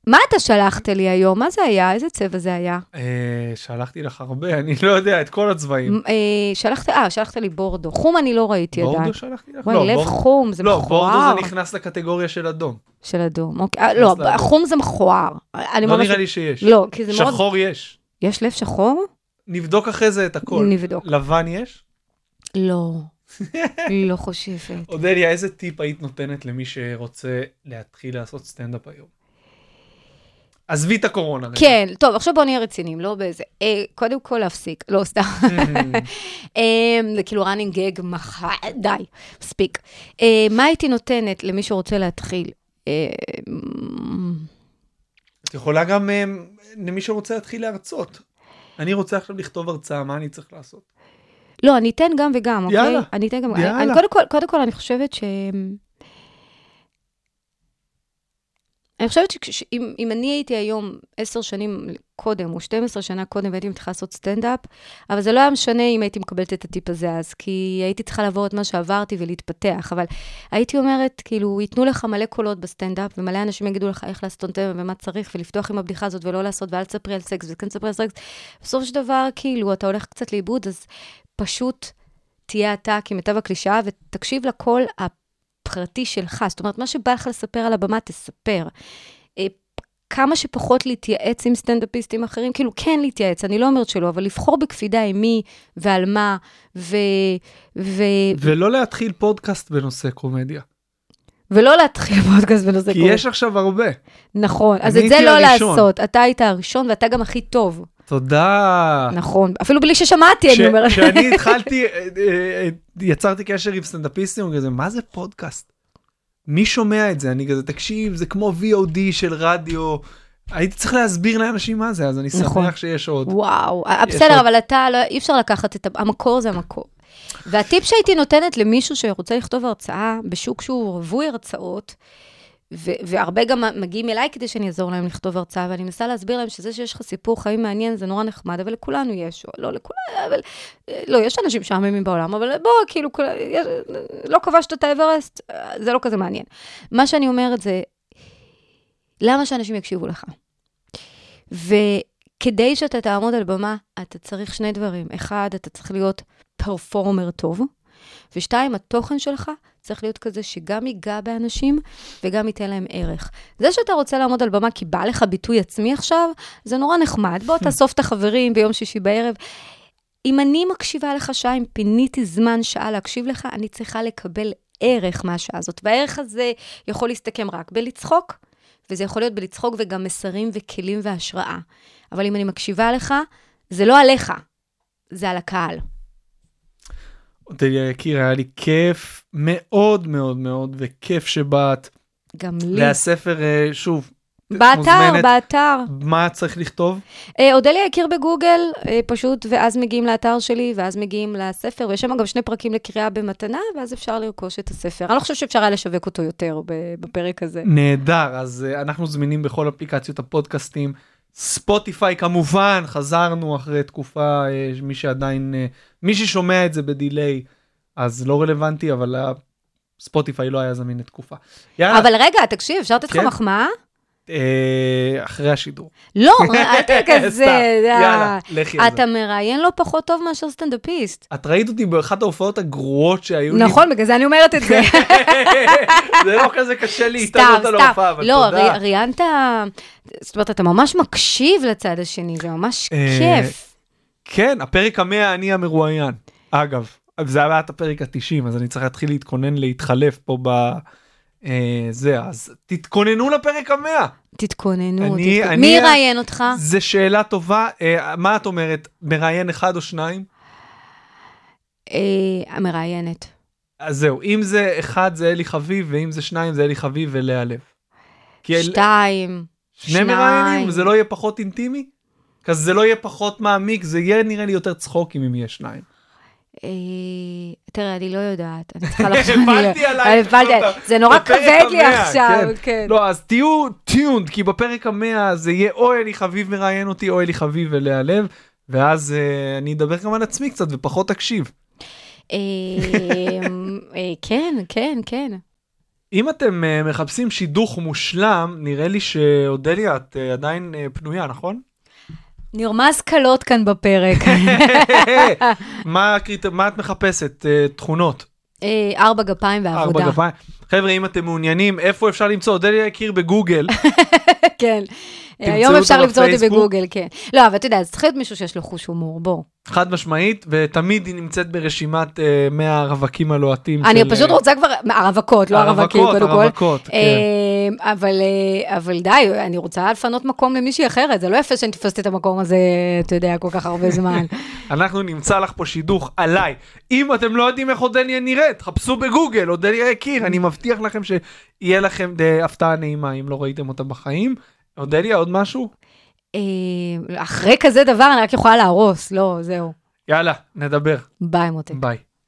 מה אתה שלחת לי היום? מה זה היה? איזה צבע זה היה? אה, שלחתי לך הרבה, אני לא יודע, את כל הצבעים. אה, שלחת, אה, שלחת לי בורדו. חום אני לא ראיתי עדיין. בורדו שלחתי לך? וואי, לא, לב חום, זה לא, מכוער. בורדו זה נכנס לקטגוריה של אדום. של אדום. אוקיי, אה, לא. חום זה מכוער. לא. נראה לי שיש. לא, כי זה מאוד... שחור יש. יש לב שחור? נבדוק אחרי זה את הכל. נבדוק. לבן יש? לא. לא חושבת. אודליה, איזה טיפ היית נותנת למי שרוצה להתחיל לעשות סטנדאפ היום? עזבי את הקורונה. רגע. כן, טוב, עכשיו בואו נהיה רציניים, לא באיזה. אה, קודם כל להפסיק, לא סתם. אה, זה כאילו running gag, מח... די, מספיק. אה, מה הייתי נותנת למי שרוצה להתחיל? אה, את יכולה גם אה, למי שרוצה להתחיל להרצות. אני רוצה עכשיו לכתוב הרצאה, מה אני צריך לעשות? לא, אני אתן גם וגם, אוקיי? יאללה. אני אתן גם... יאללה. אני, קודם, כל, קודם כל, אני חושבת ש... אני חושבת שאם אם אני הייתי היום עשר שנים קודם, או 12 שנה קודם, והייתי מתחילה לעשות סטנדאפ, אבל זה לא היה משנה אם הייתי מקבלת את הטיפ הזה אז, כי הייתי צריכה לעבור את מה שעברתי ולהתפתח, אבל הייתי אומרת, כאילו, ייתנו לך מלא קולות בסטנדאפ, ומלא אנשים יגידו לך איך לעשות קטע ומה צריך, ולפתוח עם הבדיחה הזאת ולא לעשות, ואל תספרי על סקס, וכן תספרי על סקס. בסופו של דבר, כאילו, אתה הולך קצת לאיבוד, אז פשוט תהיה אתה כמיטב הקלישאה, ותקשיב לקול הפרטי שלך. זאת אומרת, מה שבא לך לספר על הבמה, תספר. אה, כמה שפחות להתייעץ עם סטנדאפיסטים אחרים, כאילו כן להתייעץ, אני לא אומרת שלא, אבל לבחור בקפידה עם מי ועל מה, ו... ו... ולא להתחיל פודקאסט בנושא קומדיה. ולא להתחיל פודקאסט בנושא כי קומדיה. יש עכשיו הרבה. נכון, אז את זה לא הראשון. לעשות. אתה היית הראשון ואתה גם הכי טוב. תודה. נכון, אפילו בלי ששמעתי, אני כש- אומרת. כשאני התחלתי, אה, אה, יצרתי קשר עם סטנדאפיסטים, כזה, מה זה פודקאסט? מי שומע את זה? אני כזה, תקשיב, זה כמו VOD של רדיו. הייתי צריך להסביר לאנשים מה זה, אז אני נכון. שמח שיש עוד. וואו, בסדר, עוד- אבל אתה, לא, אי אפשר לקחת את, המקור זה המקור. והטיפ שהייתי נותנת למישהו שרוצה לכתוב הרצאה בשוק שהוא רווי הרצאות, ו- והרבה גם מגיעים אליי כדי שאני אעזור להם לכתוב הרצאה, ואני מנסה להסביר להם שזה שיש לך סיפור חיים מעניין זה נורא נחמד, אבל לכולנו יש, או לא לכולנו, אבל אה, לא, יש אנשים משעממים בעולם, אבל בוא, כאילו, כל- יש, לא כבשת את האברסט, אה, זה לא כזה מעניין. מה שאני אומרת זה, למה שאנשים יקשיבו לך? וכדי שאתה תעמוד על במה, אתה צריך שני דברים. אחד, אתה צריך להיות פרפורמר טוב, ושתיים, התוכן שלך צריך להיות כזה שגם ייגע באנשים וגם ייתן להם ערך. זה שאתה רוצה לעמוד על במה כי בא לך ביטוי עצמי עכשיו, זה נורא נחמד. בוא תאסוף את החברים ביום שישי בערב. אם אני מקשיבה לך שעה, אם פיניתי זמן שעה להקשיב לך, אני צריכה לקבל ערך מהשעה הזאת. והערך הזה יכול להסתכם רק בלצחוק, וזה יכול להיות בלצחוק וגם מסרים וכלים והשראה. אבל אם אני מקשיבה לך, זה לא עליך, זה על הקהל. אודליה יקיר, היה לי כיף מאוד מאוד מאוד, וכיף שבאת. גם לי. והספר, אה, שוב, באתר, מוזמנת. באתר. מה צריך לכתוב? אה, אודליה הכיר בגוגל, אה, פשוט, ואז מגיעים לאתר שלי, ואז מגיעים לספר, ויש שם גם שני פרקים לקריאה במתנה, ואז אפשר לרכוש את הספר. אני לא חושבת שאפשר היה לשווק אותו יותר בפרק הזה. נהדר, אז uh, אנחנו זמינים בכל אפליקציות הפודקאסטים. ספוטיפיי כמובן, חזרנו אחרי תקופה, uh, מי שעדיין, uh, מי ששומע את זה בדיליי, אז לא רלוונטי, אבל ספוטיפיי לא היה זמין לתקופה. יאללה, אבל רגע, תקשיב, אפשר לתת לך כן. מחמאה? Uh, אחרי השידור. לא, אל תהיה כזה. יאללה, לכי על אתה. מראיין לא פחות טוב מאשר סטנדאפיסט. את ראית אותי באחת ההופעות הגרועות שהיו לי. נכון, בגלל זה אני אומרת את זה. זה לא כזה קשה להתעלות על סתם. ההופעה, אבל לא, תודה. ר- ראיינת, זאת אומרת, אתה ממש מקשיב לצד השני, זה ממש אה, כיף. כן, הפרק המאה אני המרואיין. אגב, זה היה את הפרק ה-90, אז אני צריך להתחיל להתכונן להתחלף פה ב... אה, זה, אז תתכוננו לפרק המאה. תתכוננו. אני- תתכונ- אני- מי יראיין אותך? זו שאלה טובה. אה, מה את אומרת, מראיין אחד או שניים? אה, המראיינת. אז זהו, אם זה אחד זה אלי חביב, ואם זה שניים זה אלי חביב ולאה לב. כי אל- שתיים. שני שניים. מראיינים, זה לא יהיה פחות אינטימי? כזה זה לא יהיה פחות מעמיק, זה יהיה נראה לי יותר צחוקים אם יהיה שניים. אה, תראה, אני לא יודעת, אני צריכה לחשוב. הפלתי עלייך הפלתי, זאת ה- זה נורא כבד לי עכשיו, כן. לא, אז תהיו טיונד, כי בפרק המאה זה יהיה או אלי חביב מראיין אותי, או אלי חביב ולאה לב, ואז אה, אני אדבר גם על עצמי קצת ופחות. אה, אה, כן, כן, כן. אם אתם אה, מחפשים שידוך מושלם, נראה לי שאודליה, את אה, עדיין אה, פנויה, נכון? נרמז קלות כאן בפרק. מה מה את מחפשת? אה, תכונות. אה, ארבע גפיים ארבע ועבודה. גפיים. חבר'ה, אם אתם מעוניינים, איפה אפשר למצוא? אודליה הכיר בגוגל. כן. היום אפשר למצוא אותי. בגוגל, כן. לא, אבל אתה יודע, זה צריך להיות מישהו שיש לו חוש הומור, בוא. חד משמעית, ותמיד היא נמצאת ברשימת אה, 100 הרווקים הלוהטים. אני פשוט אה, רוצה כבר, הרווקות, לא הרווקים, הרווקות, קודם כל. הרווקות, כן. אה, אבל, אה, די, אני רוצה לפנות מקום למישהי אחרת, זה לא יפה שאני תופסת את המקום הזה, אתה יודע, כל כך הרבה זמן. אנחנו נמצא לך פה שידוך עליי. אם אתם לא יודעים איך אודליה נראית, חפשו בגוגל, אודליה הכיר, אני מבטיח לכם שיהיה לכם די הפתעה נעימה אם לא ראיתם אותה בחיים. אודליה, עוד משהו? אה, אחרי כזה דבר אני רק יכולה להרוס, לא, זהו. יאללה, נדבר. ביי, מותק. ביי.